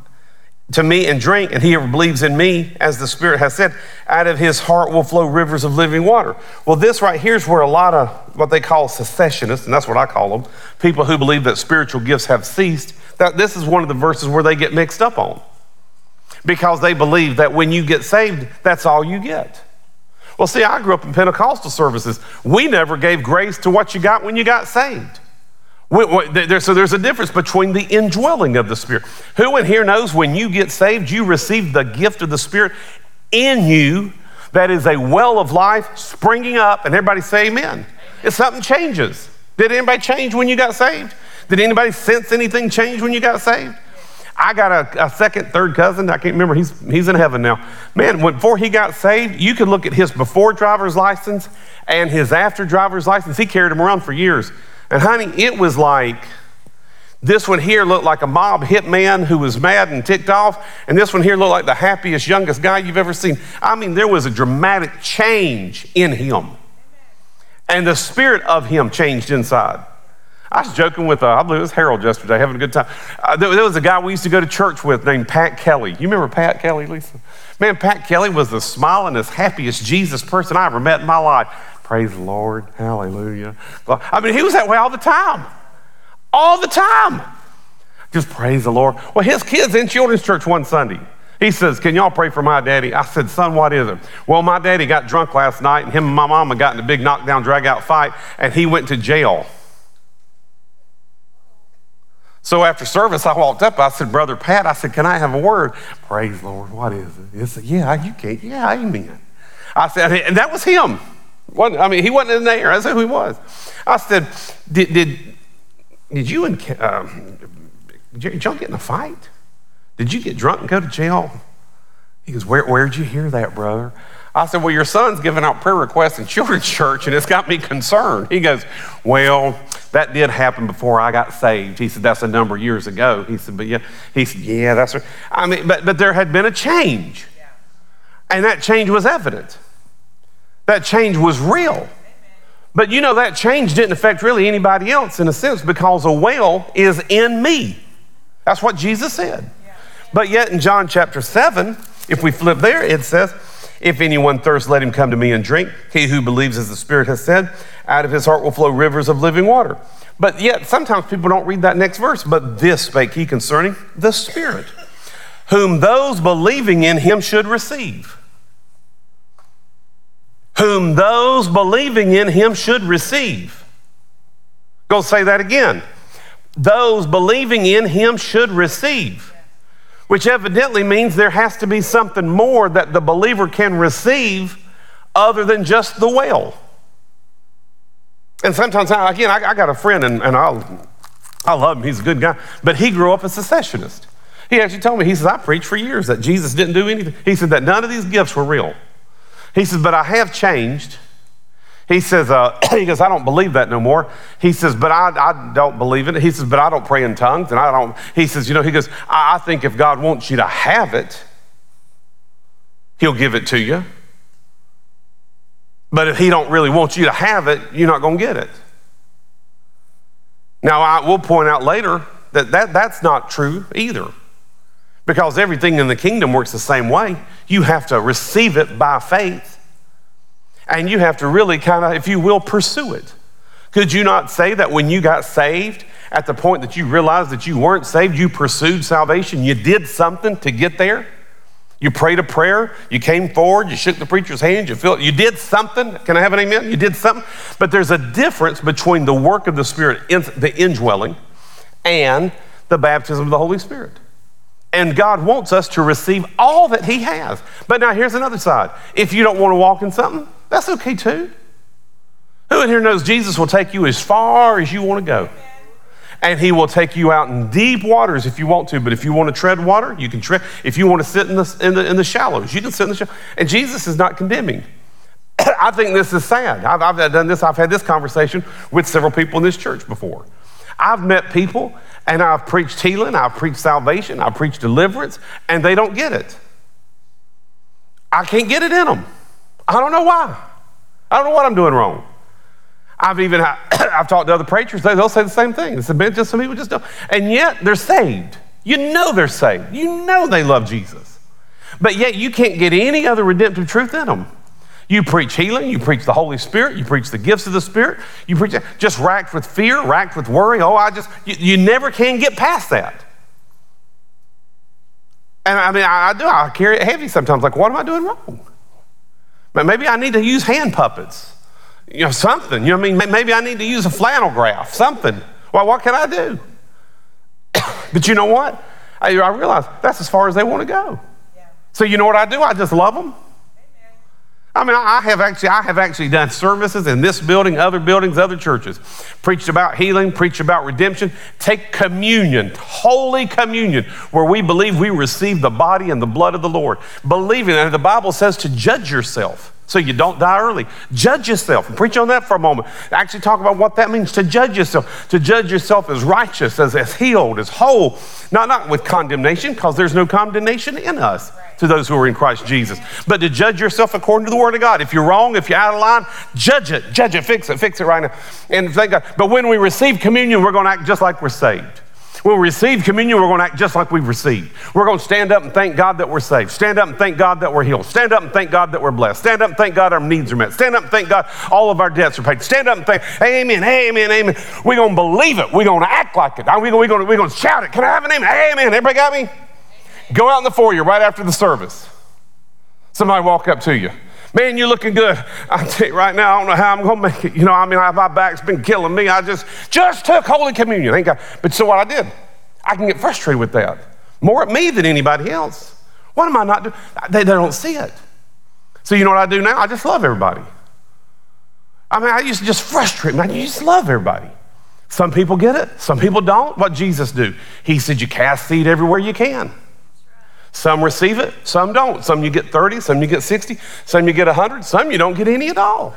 to me and drink, and he who believes in me, as the Spirit has said, out of his heart will flow rivers of living water. Well, this right here is where a lot of what they call cessationists, and that's what I call them, people who believe that spiritual gifts have ceased, that this is one of the verses where they get mixed up on. Because they believe that when you get saved, that's all you get. Well, see, I grew up in Pentecostal services. We never gave grace to what you got when you got saved. So there's a difference between the indwelling of the Spirit. Who in here knows when you get saved, you receive the gift of the Spirit in you that is a well of life springing up, and everybody say amen. If something changes, did anybody change when you got saved? Did anybody sense anything change when you got saved? I got a, a, second, third cousin. I can't remember. He's, he's in heaven now. Man, before he got saved, you could look at his before driver's license and his after driver's license. He carried them around for years. And honey, it was like this one here looked like a mob hitman who was mad and ticked off, and this one here looked like the happiest, youngest guy you've ever seen. I mean, there was a dramatic change in him, and the spirit of him changed inside. I was joking with, uh, I believe it was Harold yesterday, having a good time. Uh, there, there, was a guy we used to go to church with named Pat Kelly. You remember Pat Kelly, Lisa? Man, Pat Kelly was the smilingest, happiest Jesus person I ever met in my life. Praise the Lord. Hallelujah. I mean, he was that way all the time. All the time. Just praise the Lord. Well, his kids in children's church one Sunday. He says, Can y'all pray for my daddy? I said, Son, what is it? Well, my daddy got drunk last night, and him and my mama got in a big knockdown, drag out fight, and he went to jail. So after service, I walked up. I said, Brother Pat, I said, Can I have a word? Praise Lord, what is it? He said, Yeah, you can't. Yeah, amen. I said, and that was him. I mean, he wasn't in there. That's who he was. I said, Did, did, did you and um, did y'all get in a fight? Did you get drunk and go to jail? He goes, Where, Where'd you hear that, brother? I said, Well, your son's giving out prayer requests in children's [LAUGHS] church, and it's got me concerned. He goes, Well, that did happen before I got saved. He said, That's a number of years ago. He said, But yeah, he said, Yeah, that's right. I mean, but, but there had been a change, and that change was evident. That change was real. But you know, that change didn't affect really anybody else in a sense because a well is in me. That's what Jesus said. But yet in John chapter 7, if we flip there, it says, If anyone thirsts, let him come to me and drink. He who believes, as the Spirit has said, out of his heart will flow rivers of living water. But yet, sometimes people don't read that next verse. But this spake he concerning the Spirit, whom those believing in him should receive whom those believing in him should receive. Go say that again. Those believing in him should receive, which evidently means there has to be something more that the believer can receive other than just the well. And sometimes, again, I, got a friend, and, and I'll, I love him, he's a good guy, but he grew up a cessationist. He actually told me, he says, I preached for years that Jesus didn't do anything. He said that none of these gifts were real. He says, But I have changed. He says, uh, [CLEARS THROAT] he goes, I don't believe that no more. He says, but I, I don't believe it. He says, but I don't pray in tongues. And I don't, he says, you know, he goes, I, I think if God wants you to have it, he'll give it to you. But if he don't really want you to have it, you're not going to get it. Now, I will point out later that, that that's not true either. Because everything in the kingdom works the same way. You have to receive it by faith. And you have to really kind of, if you will, pursue it. Could you not say that when you got saved, at the point that you realized that you weren't saved, you pursued salvation, you did something to get there? You prayed a prayer, you came forward, you shook the preacher's hand, you felt you did something. Can I have an amen? You did something. But there's a difference between the work of the Spirit, the indwelling, and the baptism of the Holy Spirit. And God wants us to receive all that He has. But now here's another side. If you don't want to walk in something, that's okay too. Who in here knows Jesus will take you as far as you want to go? And he will take you out in deep waters if you want to. But if you want to tread water, you can tread. If you want to sit in the, in the, in the shallows, you can sit in the shallows. And Jesus is not condemning. [CLEARS THROAT] I think this is sad. I've, I've done this, I've had this conversation with several people in this church before. I've met people and I've preached healing, I've preached salvation, I've preached deliverance, and they don't get it. I can't get it in them. I don't know why. I don't know what I'm doing wrong. I've even [CLEARS THROAT] I've talked to other preachers, they'll say the same thing. It's been just some people just don't. And yet they're saved. You know they're saved. You know they love Jesus. But yet you can't get any other redemptive truth in them. You preach healing, you preach the Holy Spirit, you preach the gifts of the Spirit, you preach just racked with fear, racked with worry. Oh, I just, you, you never can get past that. And I mean, I, I, do, I carry it heavy sometimes. Like, what am I doing wrong? But maybe I need to use hand puppets, you know, something. You know what I mean? Maybe I need to use a flannel graph, something. Well, what can I do? [COUGHS] but you know what? I, I realize that's as far as they want to go. Yeah. So you know what I do? I just love them. I mean, I have actually, I have actually done services in this building, other buildings, other churches, preached about healing, preached about redemption, take communion, holy communion, where we believe we receive the body and the blood of the Lord. Believing that the Bible says to judge yourself so you don't die early. Judge yourself. Preach on that for a moment. Actually, talk about what that means to judge yourself. To judge yourself as righteous, as, as healed, as whole, not, not with condemnation, because there's no condemnation in us to those who are in Christ Jesus. But to judge yourself according to the Word of God. If you're wrong, if you're out of line, judge it, judge it, fix it, fix it right now. And thank God. But when we receive communion, we're going to act just like we're saved. When we receive communion, we're going to act just like we've received. We're going to stand up and thank God that we're saved. Stand up and thank God that we're healed. Stand up and thank God that we're blessed. Stand up and thank God our needs are met. Stand up and thank God all of our debts are paid. Stand up and thank, Amen, Amen, Amen. We're going to believe it. We're going to act like it. We're going, to, we're going to shout it. Can I have an Amen? Amen. Everybody got me? Go out in the foyer right after the service. Somebody walk up to you. Man, you're looking good. I tell you right now, I don't know how I'm to make it. You know, I mean, my back's been killing me. I just just took Holy Communion. Thank God. But so what I did, I can get frustrated with that. More at me than anybody else. What am I not doing? They, they don't see it. So you know what I do now? I just love everybody. I mean, I used to just frustrate me. I just love everybody. Some people get it, some people don't. What Jesus do? He said, You cast seed everywhere you can. Some receive it, some don't. Some you get 30, some you get 60, some you get 100, some you don't get any at all.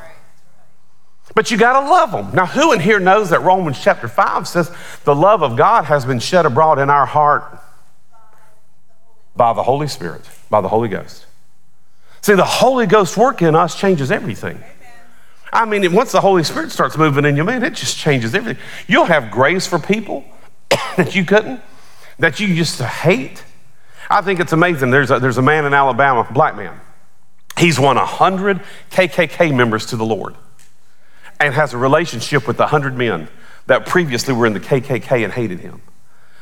But you got to love them. Now, who in here knows that Romans chapter 5 says the love of God has been shed abroad in our heart by the Holy Spirit, by the Holy Ghost? See, the Holy Ghost work in us changes everything. I mean, once the Holy Spirit starts moving in you, man, it just changes everything. You'll have grace for people [COUGHS] that you couldn't, that you used to hate. I think it's amazing. There's a, there's a man in Alabama, black man. He's won 100 KKK members to the Lord and has a relationship with the 100 men that previously were in the KKK and hated him.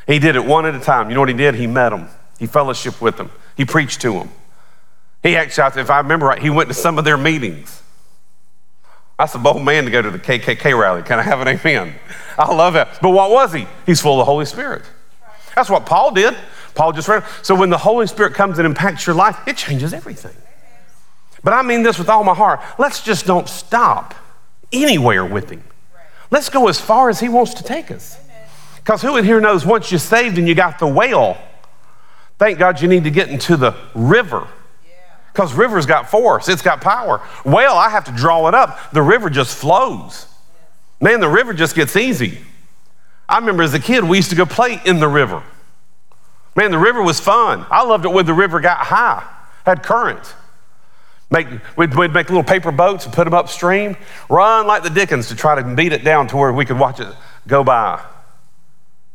He did it one at a time. You know what he did? He met them, he fellowshiped with them, he preached to them. He actually, if I remember right, he went to some of their meetings. That's a bold man to go to the KKK rally. Can I have an amen? I love that. But what was he? He's full of the Holy Spirit. That's what Paul did. Paul just read. So when the Holy Spirit comes and impacts your life, it changes everything. But I mean this with all my heart. Let's just don't stop anywhere with Him. Let's go as far as He wants to take us. Because who in here knows once you're saved and you got the whale, thank God you need to get into the river. Because river's got force, it's got power. Well, I have to draw it up. The river just flows. Man, the river just gets easy. I remember as a kid, we used to go play in the river. Man, the river was fun. I loved it when the river got high, had current. Make, we'd, we'd, make little paper boats and put them upstream, run like the Dickens to try to beat it down to where we could watch it go by.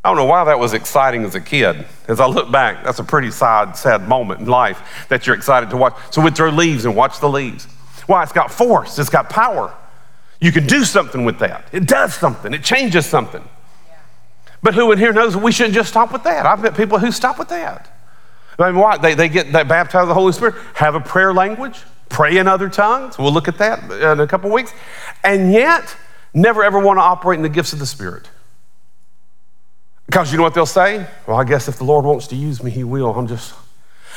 I don't know why that was exciting as a kid. As I look back, that's a pretty sad, sad moment in life that you're excited to watch. So we'd throw leaves and watch the leaves. Why? It's got force, it's got power. You can do something with that. It does something, it changes something. But who in here knows we shouldn't just stop with that? I've met people who stop with that. I mean, what? They, they get they baptized the Holy Spirit, have a prayer language, pray in other tongues. We'll look at that in a couple weeks. And yet, never ever want to operate in the gifts of the Spirit. Because you know what they'll say? Well, I guess if the Lord wants to use me, He will. I'm just.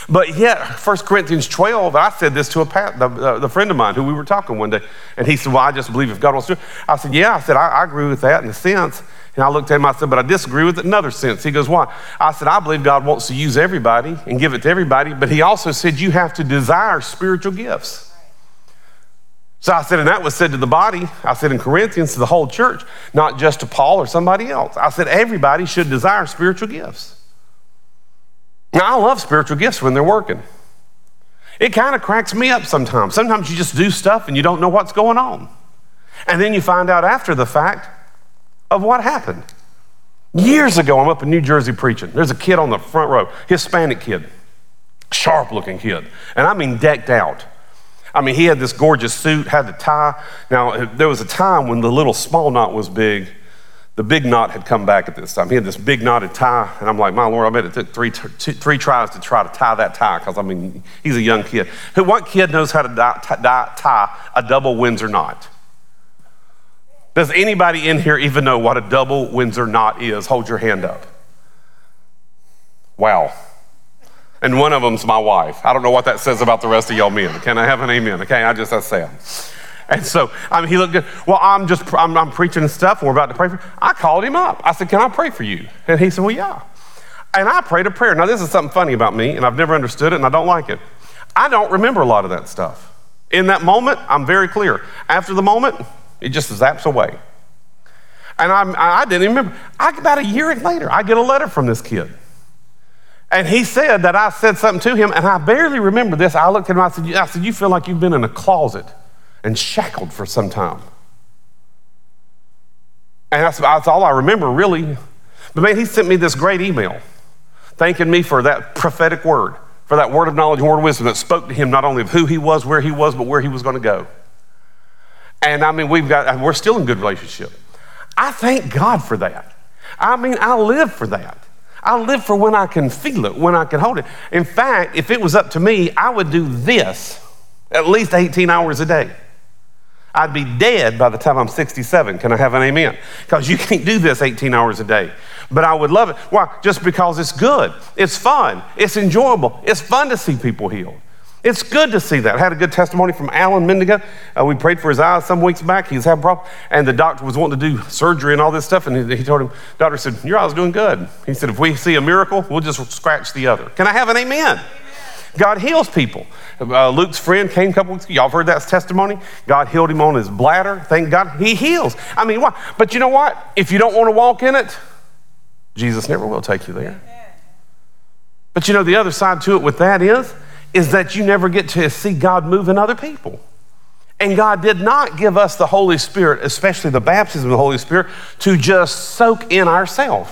But yet, 1 Corinthians 12, I said this to a pat, the, the, the, friend of mine who we were talking one day, and he said, Well, I just believe if God wants to. I said, Yeah, I said, I, I agree with that in a sense. And I looked at him, I said, But I disagree with it in another sense. He goes, Why? I said, I believe God wants to use everybody and give it to everybody, but he also said you have to desire spiritual gifts. So I said, and that was said to the body, I said in Corinthians to the whole church, not just to Paul or somebody else. I said, everybody should desire spiritual gifts. Now, I love spiritual gifts when they're working. It kind of cracks me up sometimes. Sometimes you just do stuff and you don't know what's going on. And then you find out after the fact of what happened. Years ago, I'm up in New Jersey preaching. There's a kid on the front row, Hispanic kid, sharp looking kid, and I mean decked out. I mean, he had this gorgeous suit, had the tie. Now, there was a time when the little small knot was big the big knot had come back at this time. He had this big knotted tie, and I'm like, my Lord, I bet it took three, two, three tries to try to tie that tie, because I mean, he's a young kid. What kid knows how to tie, tie a double Windsor knot? Does anybody in here even know what a double Windsor knot is? Hold your hand up. Wow. And one of them's my wife. I don't know what that says about the rest of y'all men. Can I have an amen? Okay, I just, I say and so I mean, he looked good. Well, I'm just, I'm, I'm preaching stuff, we're about to pray for you. I called him up. I said, Can I pray for you? And he said, Well, yeah. And I prayed a prayer. Now, this is something funny about me, and I've never understood it, and I don't like it. I don't remember a lot of that stuff. In that moment, I'm very clear. After the moment, it just zaps away. And I'm, I didn't remember. I, about a year later, I get a letter from this kid. And he said that I said something to him, and I barely remember this. I looked at him, I said, I said, You feel like you've been in a closet and shackled for some time. And that's, that's all I remember, really. But man, he sent me this great email thanking me for that prophetic word, for that word of knowledge and word of wisdom that spoke to him not only of who he was, where he was, but where he was going to go. And I mean, we've got, we're still in good relationship. I thank God for that. I mean, I live for that. I live for when I can feel it, when I can hold it. In fact, if it was up to me, I would do this at least 18 hours a day. I'd be dead by the time I'm 67. Can I have an amen? Because you [LAUGHS] can't do this 18 hours a day. But I would love it. Why? Just because it's good, it's fun, it's enjoyable, it's fun to see people healed. It's good to see that. I had a good testimony from Alan Mendiga. Uh, we prayed for his eyes some weeks back. He's having problems. And the doctor was wanting to do surgery and all this stuff. And he, he told him, doctor said, Your eye's doing good. He said, If we see a miracle, we'll just scratch the other. Can I have an amen? God heals people. Uh, Luke's friend came a couple weeks ago. Y'all heard that testimony? God healed him on his bladder. Thank God. He heals. I mean, why? But you know what? If you don't want to walk in it, Jesus never will take you there. But you know, the other side to it with that is, is that you never get to see God move in other people. And God did not give us the Holy Spirit, especially the baptism of the Holy Spirit, to just soak in ourselves.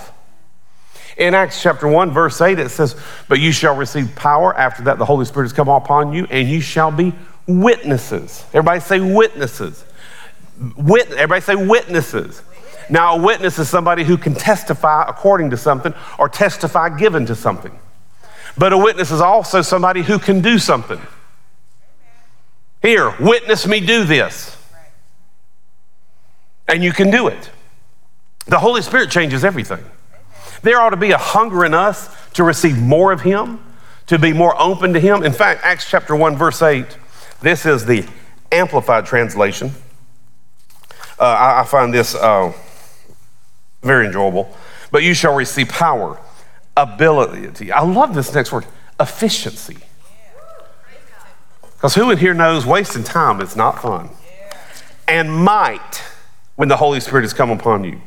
In Acts chapter 1, verse 8, it says, But you shall receive power. After that, the Holy Spirit has come upon you, and you shall be witnesses. Everybody say witnesses. Wit- everybody say witnesses. Now, a witness is somebody who can testify according to something or testify given to something. But a witness is also somebody who can do something. Here, witness me do this. And you can do it. The Holy Spirit changes everything. There ought to be a hunger in us to receive more of Him, to be more open to Him. In fact, Acts chapter 1, verse 8, this is the Amplified translation. Uh, I, I, find this uh, very enjoyable. But you shall receive power, ability. I love this next word efficiency. Because who in here knows wasting time is not fun? And might when the Holy Spirit has come upon you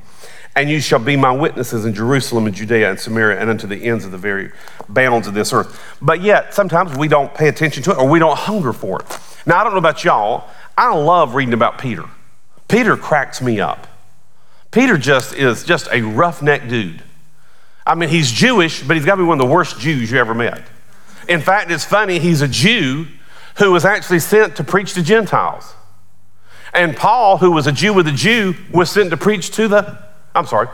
and you shall be my witnesses in Jerusalem and Judea and Samaria and unto the ends of the very bounds of this earth. But yet, sometimes we don't pay attention to it or we don't hunger for it. Now, I don't know about y'all. I love reading about Peter. Peter cracks me up. Peter just is just a roughneck dude. I mean, he's Jewish, but he's got to be one of the worst Jews you ever met. In fact, it's funny, he's a Jew who was actually sent to preach to Gentiles. And Paul, who was a Jew with a Jew, was sent to preach to the I'm sorry,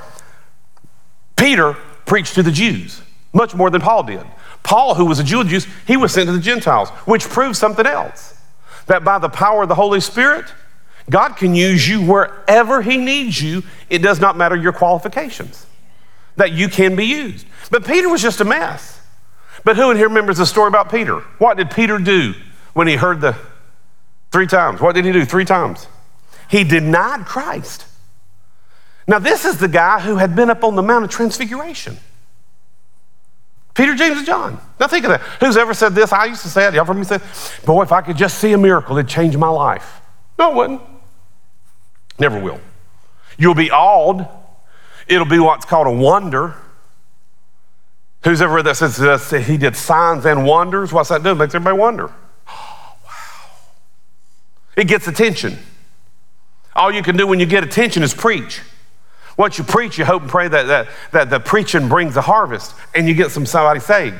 Peter preached to the Jews much more than Paul did. Paul, who was a Jew of Jews, he was sent to the Gentiles, which proves something else that by the power of the Holy Spirit, God can use you wherever He needs you. It does not matter your qualifications, that you can be used. But Peter was just a mess. But who in here remembers the story about Peter? What did Peter do when he heard the three times? What did he do three times? He denied Christ. Now, this is the guy who had been up on the Mount of Transfiguration. Peter, James, and John. Now think of that. Who's ever said this? I used to say it. Y'all heard me say, boy, if I could just see a miracle, it'd change my life. No, it wouldn't. Never will. You'll be awed. It'll be what's called a wonder. Who's ever read that says uh, he did signs and wonders? What's that do? It makes everybody wonder. Oh, [GASPS] wow. It gets attention. All you can do when you get attention is preach. Once you preach, you hope and pray that, that, that the preaching brings a harvest and you get some somebody saved.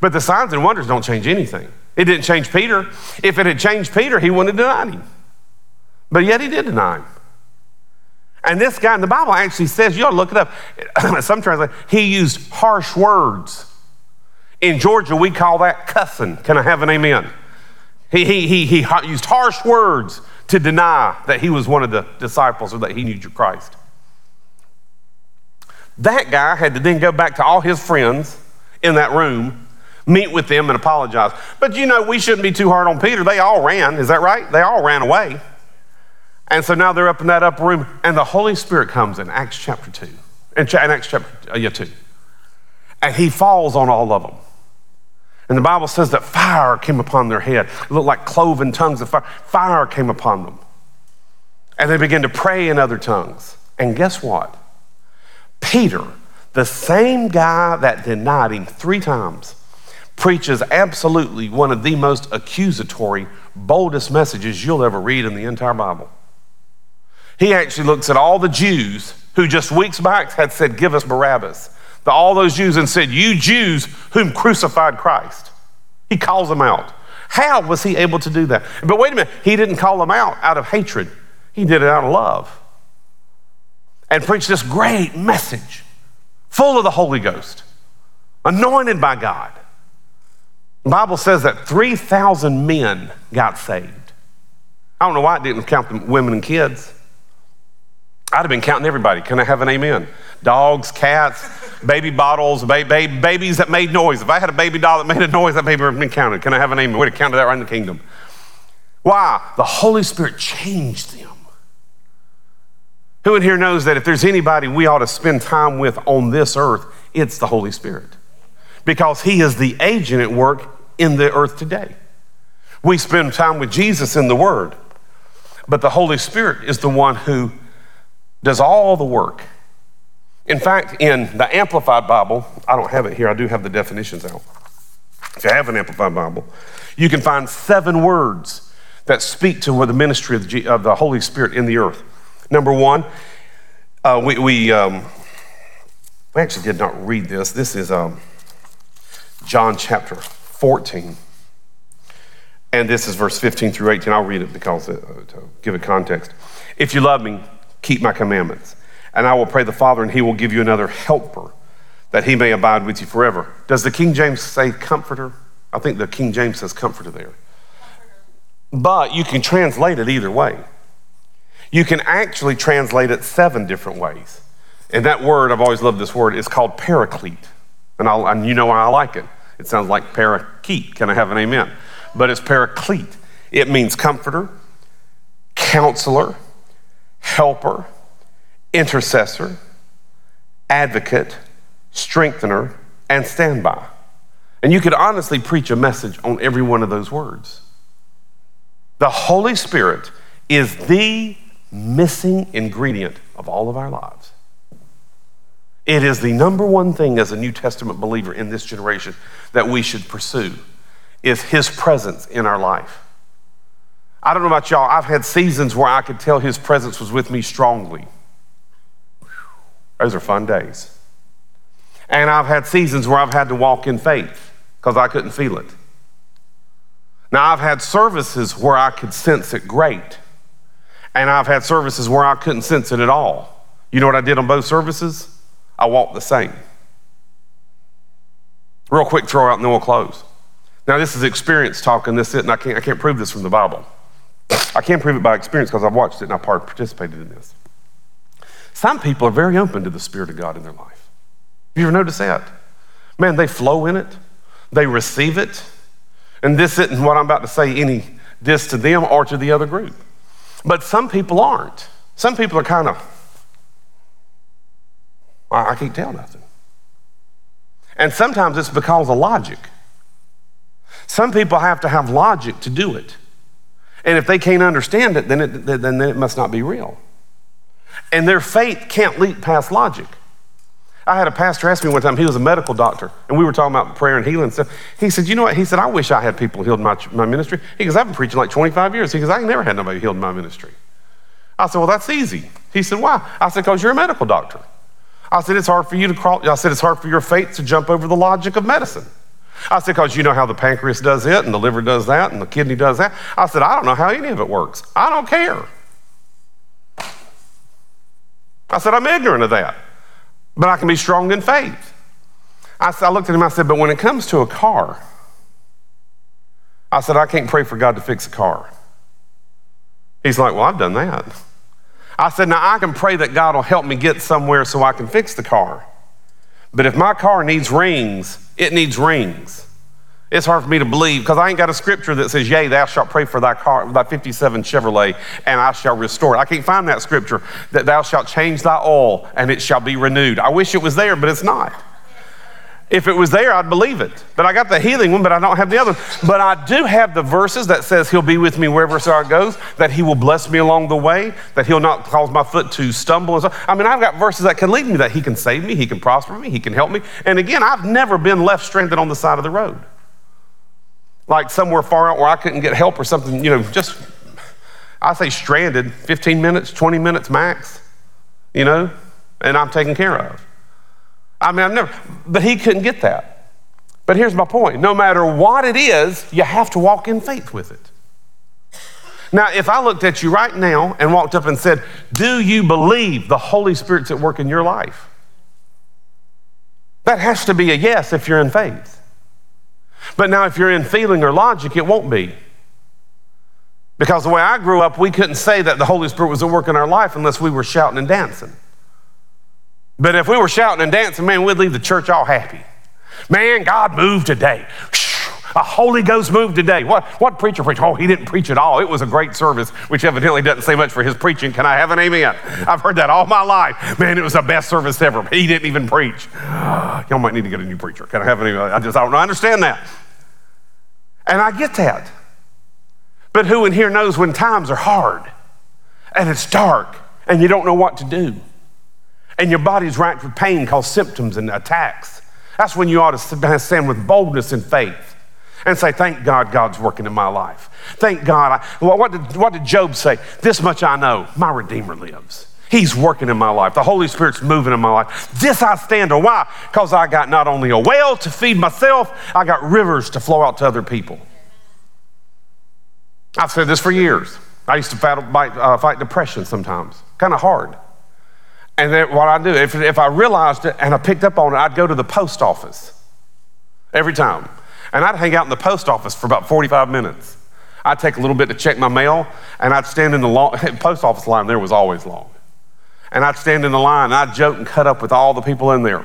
But the signs and wonders don't change anything. It didn't change Peter. If it had changed Peter, he wouldn't have denied him. But yet he did deny him. And this guy in the Bible actually says, you ought to look it up. [CLEARS THROAT] Some translate, he used harsh words. In Georgia, we call that cussing. Can I have an amen? He, he, he, he used harsh words to deny that he was one of the disciples or that he knew your Christ. That guy had to then go back to all his friends in that room, meet with them, and apologize. But you know, we shouldn't be too hard on Peter. They all ran. Is that right? They all ran away. And so now they're up in that upper room, and the Holy Spirit comes in Acts chapter 2. In, Acts chapter uh, yeah, 2. And he falls on all of them. And the Bible says that fire came upon their head. It looked like cloven tongues of fire. Fire came upon them. And they began to pray in other tongues. And guess what? Peter, the same guy that denied him three times, preaches absolutely one of the most accusatory, boldest messages you'll ever read in the entire Bible. He actually looks at all the Jews who just weeks back had said, Give us Barabbas. to all those Jews and said, You Jews whom crucified Christ. He calls them out. How was he able to do that? But wait a minute, he didn't call them out out of hatred, he did it out of love. And preached this great message full of the Holy Ghost, anointed by God. The Bible says that 3,000 men got saved. I don't know why it didn't count the women and kids. I'd have been counting everybody. Can I have an amen? Dogs, cats, baby bottles, ba- ba- babies that made noise. If I had a baby doll that made a noise, that baby would have been counted. Can I have an amen? We'd have counted that right in the kingdom. Why? The Holy Spirit changed them. Who in here knows that if there's anybody we ought to spend time with on this earth, it's the Holy Spirit? Because He is the agent at work in the earth today. We spend time with Jesus in the Word, but the Holy Spirit is the one who does all the work. In fact, in the Amplified Bible, I don't have it here, I do have the definitions out. If you have an Amplified Bible, you can find seven words that speak to the ministry of the, of the Holy Spirit in the earth. Number one, uh, we, we, um, we actually did not read this. This is um, John chapter 14. And this is verse 15 through 18. I'll read it because uh, to give it context. If you love me, keep my commandments. And I will pray the Father, and he will give you another helper that he may abide with you forever. Does the King James say comforter? I think the King James says comforter there. But you can translate it either way. You can actually translate it seven different ways. And that word, I've always loved this word, is called paraclete. And, I'll, and you know why I like it. It sounds like parakeet. Can I have an amen? But it's paraclete. It means comforter, counselor, helper, intercessor, advocate, strengthener, and standby. And you could honestly preach a message on every one of those words. The Holy Spirit is the missing ingredient of all of our lives. It is the number one thing as a New Testament believer in this generation that we should pursue is his presence in our life. I don't know about y'all, I've had seasons where I could tell his presence was with me strongly. Those are fun days. And I've had seasons where I've had to walk in faith because I couldn't feel it. Now, I've had services where I could sense it great, and I've had services where I couldn't sense it at all. You know what I did on both services? I walked the same. Real quick throw out and then we'll close. Now, this is experience talking, this is, and I can't, I can't prove this from the Bible. I can't prove it by experience because I've watched it and I participated in this. Some people are very open to the Spirit of God in their life. Have you ever noticed that? Man, they flow in it. they receive it. And this isn't what I'm about to say any this to them or to the other group. But some people aren't. Some people are kind of, I, I can't tell nothing. And sometimes it's because of logic. Some people have to have logic to do it. And if they can't understand it, then it, then it must not be real. And their faith can't leap past logic. I had a pastor ask me one time, he was a medical doctor, and we were talking about prayer and healing stuff. He said, You know what? He said, I wish I had people healed in my, my ministry. He goes, I've been preaching like 25 years. He goes, I never had nobody healed in my ministry. I said, Well, that's easy. He said, Why? I said, Because you're a medical doctor. I said, It's hard for you to crawl. I said, It's hard for your faith to jump over the logic of medicine. I said, Because you know how the pancreas does it, and the liver does that, and the kidney does that. I said, I don't know how any of it works. I don't care. I said, I'm ignorant of that but I can be strong in faith. I, said, I looked at him, I said, but when it comes to a car, I said, I can't pray for God to fix a car. He's like, well, I've done that. I said, now I can pray that God will help me get somewhere so I can fix the car. But if my car needs rings, it needs rings. It's hard for me to believe because I ain't got a scripture that says, Yea, thou shalt pray for thy car, thy 57 Chevrolet, and I shall restore it. I can't find that scripture that thou shalt change thy oil and it shall be renewed. I wish it was there, but it's not. If it was there, I'd believe it. But I got the healing one, but I don't have the other. But I do have the verses that says he'll be with me wherever I goes, that he will bless me along the way, that he'll not cause my foot to stumble. And so, I mean, I've got verses that can lead me, that he can save me, he can prosper me, he can help me. And again, I've never been left stranded on the side of the road like somewhere far out where I couldn't get help or something, you know, just, I say stranded, 15 minutes, 20 minutes max, you know, and I'm taken care of. I mean, I've never, but he couldn't get that. But here's my point no matter what it is, you have to walk in faith with it. Now, if I looked at you right now and walked up and said, Do you believe the Holy Spirit's at work in your life? That has to be a yes if you're in faith. But now, if you're in feeling or logic, it won't be. Because the way I grew up, we couldn't say that the Holy Spirit was at work in our life unless we were shouting and dancing. But if we were shouting and dancing, man, we'd leave the church all happy. Man, God moved today. A Holy Ghost moved today. What, what preacher preached? Oh, he didn't preach at all. It was a great service, which evidently doesn't say much for his preaching. Can I have an amen? I've heard that all my life. Man, it was the best service ever. He didn't even preach. [SIGHS] Y'all might need to get a new preacher. Can I have an amen? I just I don't understand that. And I get that. But who in here knows when times are hard and it's dark and you don't know what to do? And your body's racked with pain called symptoms and attacks. That's when you ought to stand with boldness and faith and say, Thank God God's working in my life. Thank God. I, what, did, what did Job say? This much I know my Redeemer lives. He's working in my life. The Holy Spirit's moving in my life. This I stand on. Why? Because I got not only a well to feed myself, I got rivers to flow out to other people. I've said this for years. I used to fight, uh, fight depression sometimes, kind of hard. And then what I do, if, if I realized it and I picked up on it, I'd go to the post office every time. And I'd hang out in the post office for about 45 minutes. I'd take a little bit to check my mail, and I'd stand in the long, [LAUGHS] post office line there was always long. And I'd stand in the line, and I'd joke and cut up with all the people in there.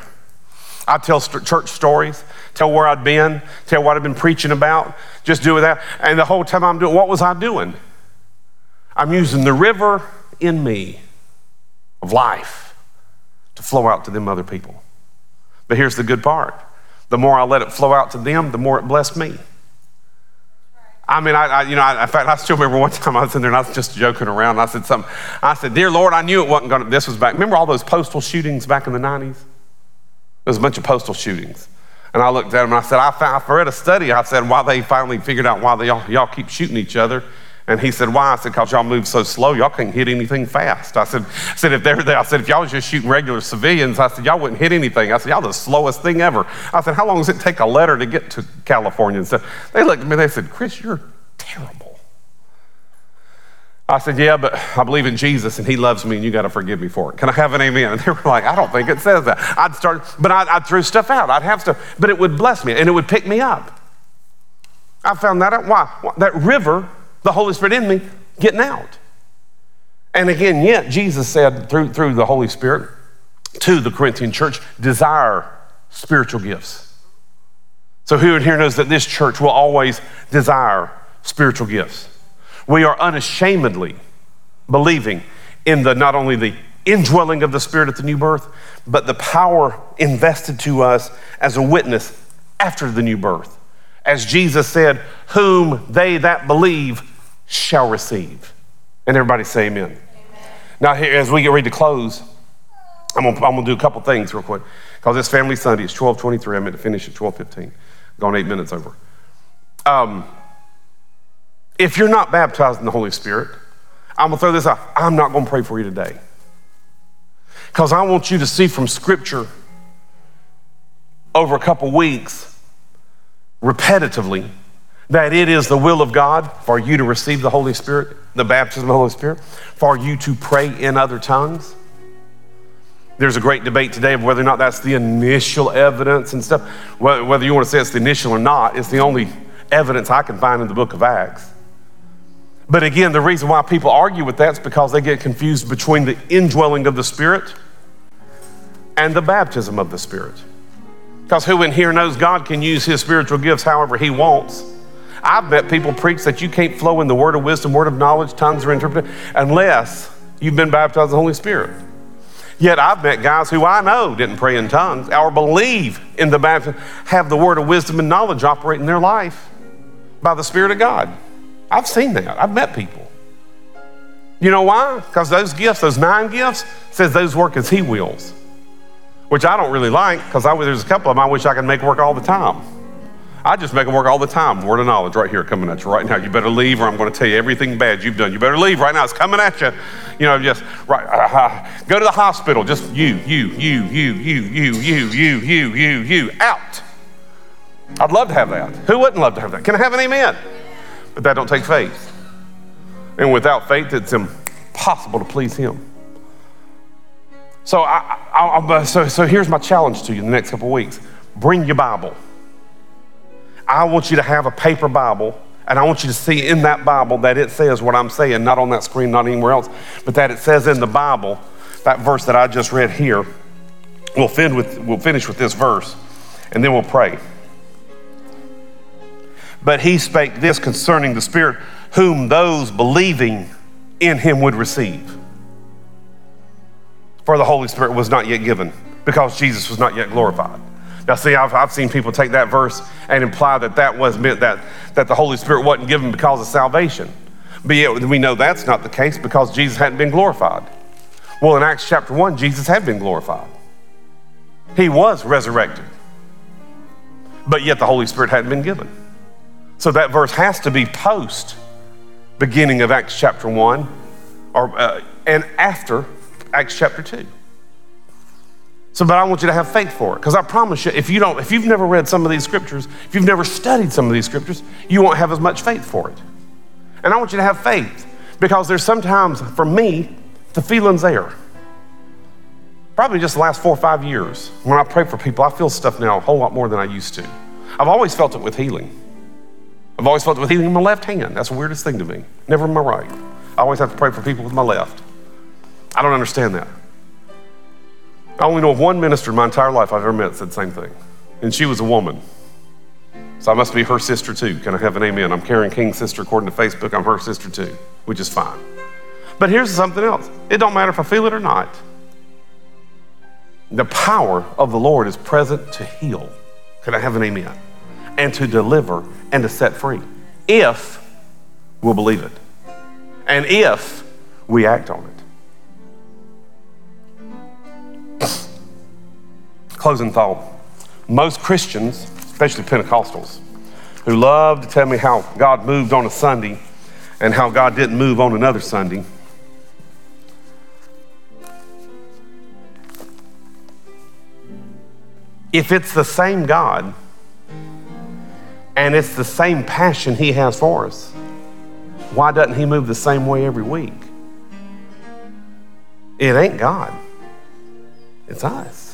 I'd tell st- church stories, tell where I'd been, tell what I'd been preaching about, just do that. And the whole time I'm doing, what was I doing? I'm using the river in me of life to flow out to them other people. But here's the good part the more I let it flow out to them, the more it blessed me. I mean, I, I, you know, I, in fact, I still remember one [LAUGHS] time I was in there and I was just joking around. I said something. I said, "Dear Lord, I knew it wasn't going to." This was back. Remember all those postal shootings back in the '90s? There was a bunch of postal shootings, and I looked at them and I said, "I, found, I read a study. I said why they finally figured out why they y'all, y'all keep shooting each other." And he said, Why? I said, Because y'all move so slow, y'all can't hit anything fast. I said, I said, if they're there, I said, if y'all was just shooting regular civilians, I said, y'all wouldn't hit anything. I said, y'all the slowest thing ever. I said, How long does it take a letter to get to California and stuff? They looked at me, they said, Chris, you're terrible. I said, Yeah, but I believe in Jesus and he loves me and you got to forgive me for it. Can I have an amen? And [LAUGHS] they were like, I don't think it says that. I'd start, but I'd, I'd throw stuff out. I'd have stuff, but it would bless me and it would pick me up. I found that out. Why? That river, the Holy Spirit in me, getting out. And again, yet Jesus said through, through the Holy Spirit to the Corinthian church, desire spiritual gifts. So, who in here knows that this church will always desire spiritual gifts? We are unashamedly believing in the not only the indwelling of the Spirit at the new birth, but the power invested to us as a witness after the new birth. As Jesus said, Whom they that believe shall receive. And everybody say amen. amen. Now, here, as we get ready to close, I'm gonna, I'm gonna do a couple things real quick. Because this Family Sunday is 1223. I meant to finish at 1215. Gone eight minutes over. Um, if you're not baptized in the Holy Spirit, I'm gonna throw this out. I'm not gonna pray for you today. Because I want you to see from Scripture over a couple weeks, repetitively, that it is the will of God for you to receive the Holy Spirit, the baptism of the Holy Spirit, for you to pray in other tongues. There's a great debate today of whether or not that's the initial evidence and stuff. Whether you want to say it's the initial or not, it's the only evidence I can find in the book of Acts. But again, the reason why people argue with that is because they get confused between the indwelling of the Spirit and the baptism of the Spirit. Because who in here knows God can use his spiritual gifts however he wants? I've met people preach that you can't flow in the word of wisdom, word of knowledge, tongues, or interpretation unless you've been baptized in the Holy Spirit. Yet I've met guys who I know didn't pray in tongues or believe in the baptism, have the word of wisdom and knowledge operate in their life by the Spirit of God. I've seen that. I've met people. You know why? Because those gifts, those nine gifts, says those work as He wills, which I don't really like because there's a couple of them I wish I could make work all the time. I just make them work all the time. Word of knowledge right here coming at you right now. You better leave or I'm going to tell you everything bad you've done. You better leave right now. It's coming at you. You know, just right. Uh, uh, go to the hospital. Just you, you, you, you, you, you, you, you, you, you, you, out. I'd love to have that. Who wouldn't love to have that? Can I have an amen? But that don't take faith. And without faith, it's impossible to please Him. So, I, I, I, so, so here's my challenge to you in the next couple weeks bring your Bible. I want you to have a paper Bible, and I want you to see in that Bible that it says what I'm saying, not on that screen, not anywhere else, but that it says in the Bible, that verse that I just read here. We'll, fin with, we'll finish with this verse, and then we'll pray. But he spake this concerning the Spirit, whom those believing in him would receive. For the Holy Spirit was not yet given, because Jesus was not yet glorified. Now, see, I've, I've seen people take that verse and imply that that was meant that, that the Holy Spirit wasn't given because of salvation. But yet, we know that's not the case because Jesus hadn't been glorified. Well, in Acts chapter 1, Jesus had been glorified, he was resurrected. But yet, the Holy Spirit hadn't been given. So that verse has to be post beginning of Acts chapter 1 or, uh, and after Acts chapter 2. So, but I want you to have faith for it. Because I promise you, if you don't, if you've never read some of these scriptures, if you've never studied some of these scriptures, you won't have as much faith for it. And I want you to have faith because there's sometimes, for me, the feeling's there. Probably just the last four or five years, when I pray for people, I feel stuff now a whole lot more than I used to. I've always felt it with healing. I've always felt it with healing in my left hand. That's the weirdest thing to me. Never in my right. I always have to pray for people with my left. I don't understand that. I only know of one minister in my entire life I've ever met that said the same thing. And she was a woman. So I must be her sister too. Can I have an amen? I'm Karen King's sister according to Facebook. I'm her sister too, which is fine. But here's something else. It don't matter if I feel it or not. The power of the Lord is present to heal. Can I have an amen? and to deliver and to set free if we'll believe it and if we act on it. Closing thought. Most Christians, especially Pentecostals, who love to tell me how God moved on a Sunday and how God didn't move on another Sunday. If it's the same God, and it's the same passion He has for us. Why doesn't He move the same way every week? It ain't God, it's us.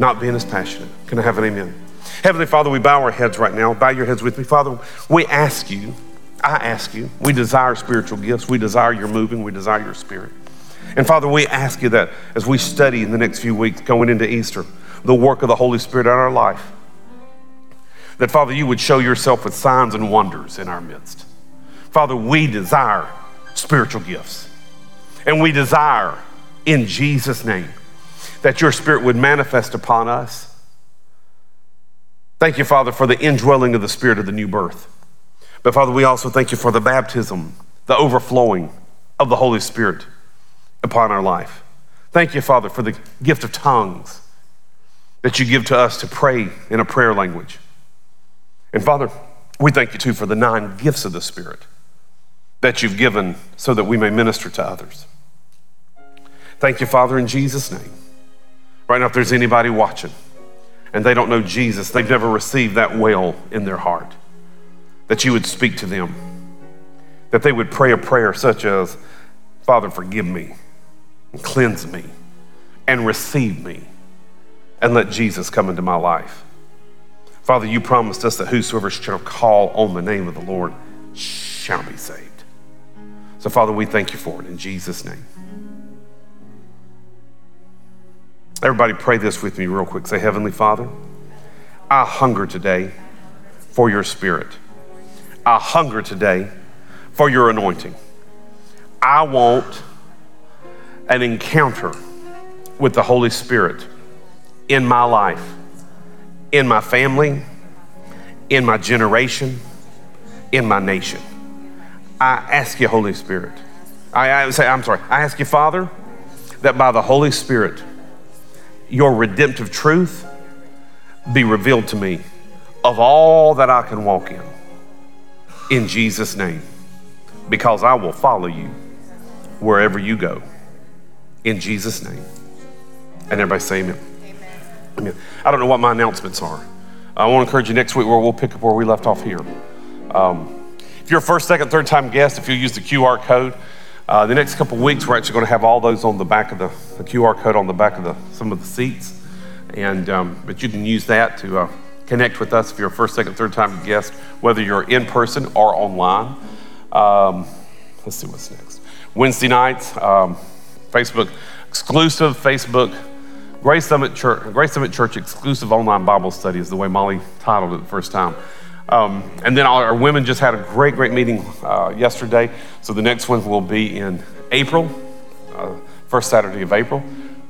Not being as passionate. Can I have an amen? Heavenly Father, we bow our heads right now. Bow your heads with me. Father, we ask you, I ask you, we desire spiritual gifts. We desire your moving. We desire your spirit. And Father, we ask you that as we study in the next few weeks going into Easter, the work of the Holy Spirit in our life, that, Father, you would show yourself with signs and wonders in our midst. Father, we desire spiritual gifts. And we desire, in Jesus' name, that your Spirit would manifest upon us. Thank you, Father, for the indwelling of the Spirit of the new birth. But, Father, we also thank you for the baptism, the overflowing of the Holy Spirit upon our life. Thank you, Father, for the gift of tongues that you give to us to pray in a prayer language. And, Father, we thank you too for the nine gifts of the Spirit that you've given so that we may minister to others. Thank you, Father, in Jesus' name. Right now, if there's anybody watching and they don't know Jesus, they've never received that well in their heart, that you would speak to them, that they would pray a prayer such as, Father, forgive me, and cleanse me, and receive me, and let Jesus come into my life. Father, you promised us that whosoever shall call on the name of the Lord shall be saved. So, Father, we thank you for it in Jesus' name. Everybody, pray this with me real quick. Say, Heavenly Father, I hunger today for your spirit. I hunger today for your anointing. I want an encounter with the Holy Spirit in my life, in my family, in my generation, in my nation. I ask you, Holy Spirit. I, I say, I'm sorry. I ask you, Father, that by the Holy Spirit, your redemptive truth be revealed to me of all that I can walk in. In Jesus' name. Because I will follow you wherever you go. In Jesus' name. And everybody say amen. Amen. amen. I don't know what my announcements are. I want to encourage you next week where we'll pick up where we left off here. Um, if you're a first, second, third time guest, if you use the QR code, uh, the next couple weeks, we're actually going to have all those on the back of the, the QR code on the back of the, some of the seats. And, um, but you can use that to uh, connect with us if you're a first, second, third time guest, whether you're in person or online. Um, let's see what's next. Wednesday nights, um, Facebook exclusive Facebook Grace Summit Church, Grace Summit Church exclusive online Bible study is the way Molly titled it the first time. Um, and then our, women just had a great, great meeting uh, yesterday. So the next one will be in April, uh, first Saturday of April,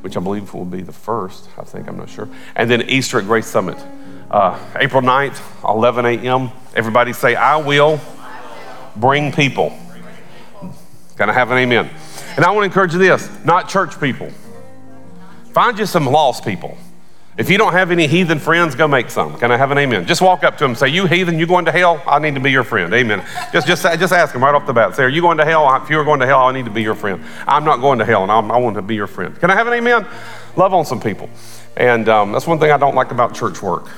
which I believe will be the first, I think, I'm not sure. And then Easter at Grace Summit, uh, April 9th, 11 a.m. Everybody say, I will bring people. Can I have an amen? And I want to encourage you this not church people. Find you some lost people. If you don't have any heathen friends, go make some. Can I have an amen? Just walk up to them, say, "You heathen, you going to hell? I need to be your friend." Amen. Just, just, just ask them right off the bat. Say, "Are you going to hell? If you're going to hell, I need to be your friend. I'm not going to hell, and I'm, i want to be your friend." Can I have an amen? Love on some people, and um, that's one thing I don't like about church work.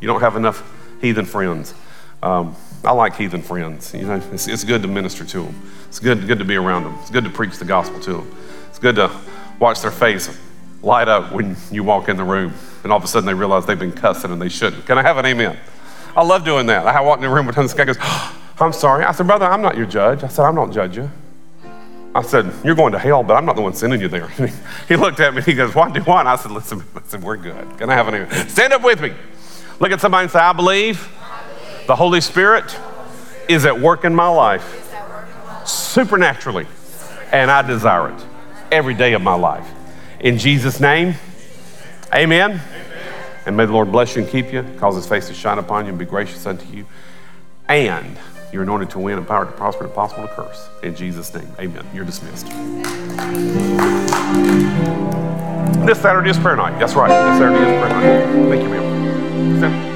You don't have enough heathen friends. Um, I like heathen friends. You know, it's, it's good to minister to them. It's good, good to be around them. It's good to preach the gospel to them. It's good to watch their face light up when you walk in the room and all of a sudden they realize they've been cussing and they shouldn't. Can I have an amen? I love doing that. I walked in the room with this guy goes, oh, I'm sorry. I said, Brother, I'm not your judge. I said, I don't judge you. I said, You're going to hell, but I'm not the one sending you there. [LAUGHS] he looked at me and he goes, Why do you want? I said, Listen, listen, we're good. Can I have an amen? Stand up with me. Look at somebody and say, I believe the Holy Spirit is at work in my life supernaturally, and I desire it every day of my life. In Jesus' name, amen. amen. And may the Lord bless you and keep you, cause his face to shine upon you and be gracious unto you. And you're anointed to win, empowered to prosper, and possible to curse. In Jesus' name, amen. You're dismissed. This Saturday is prayer night. That's right. This Saturday is prayer night. Thank you, ma'am.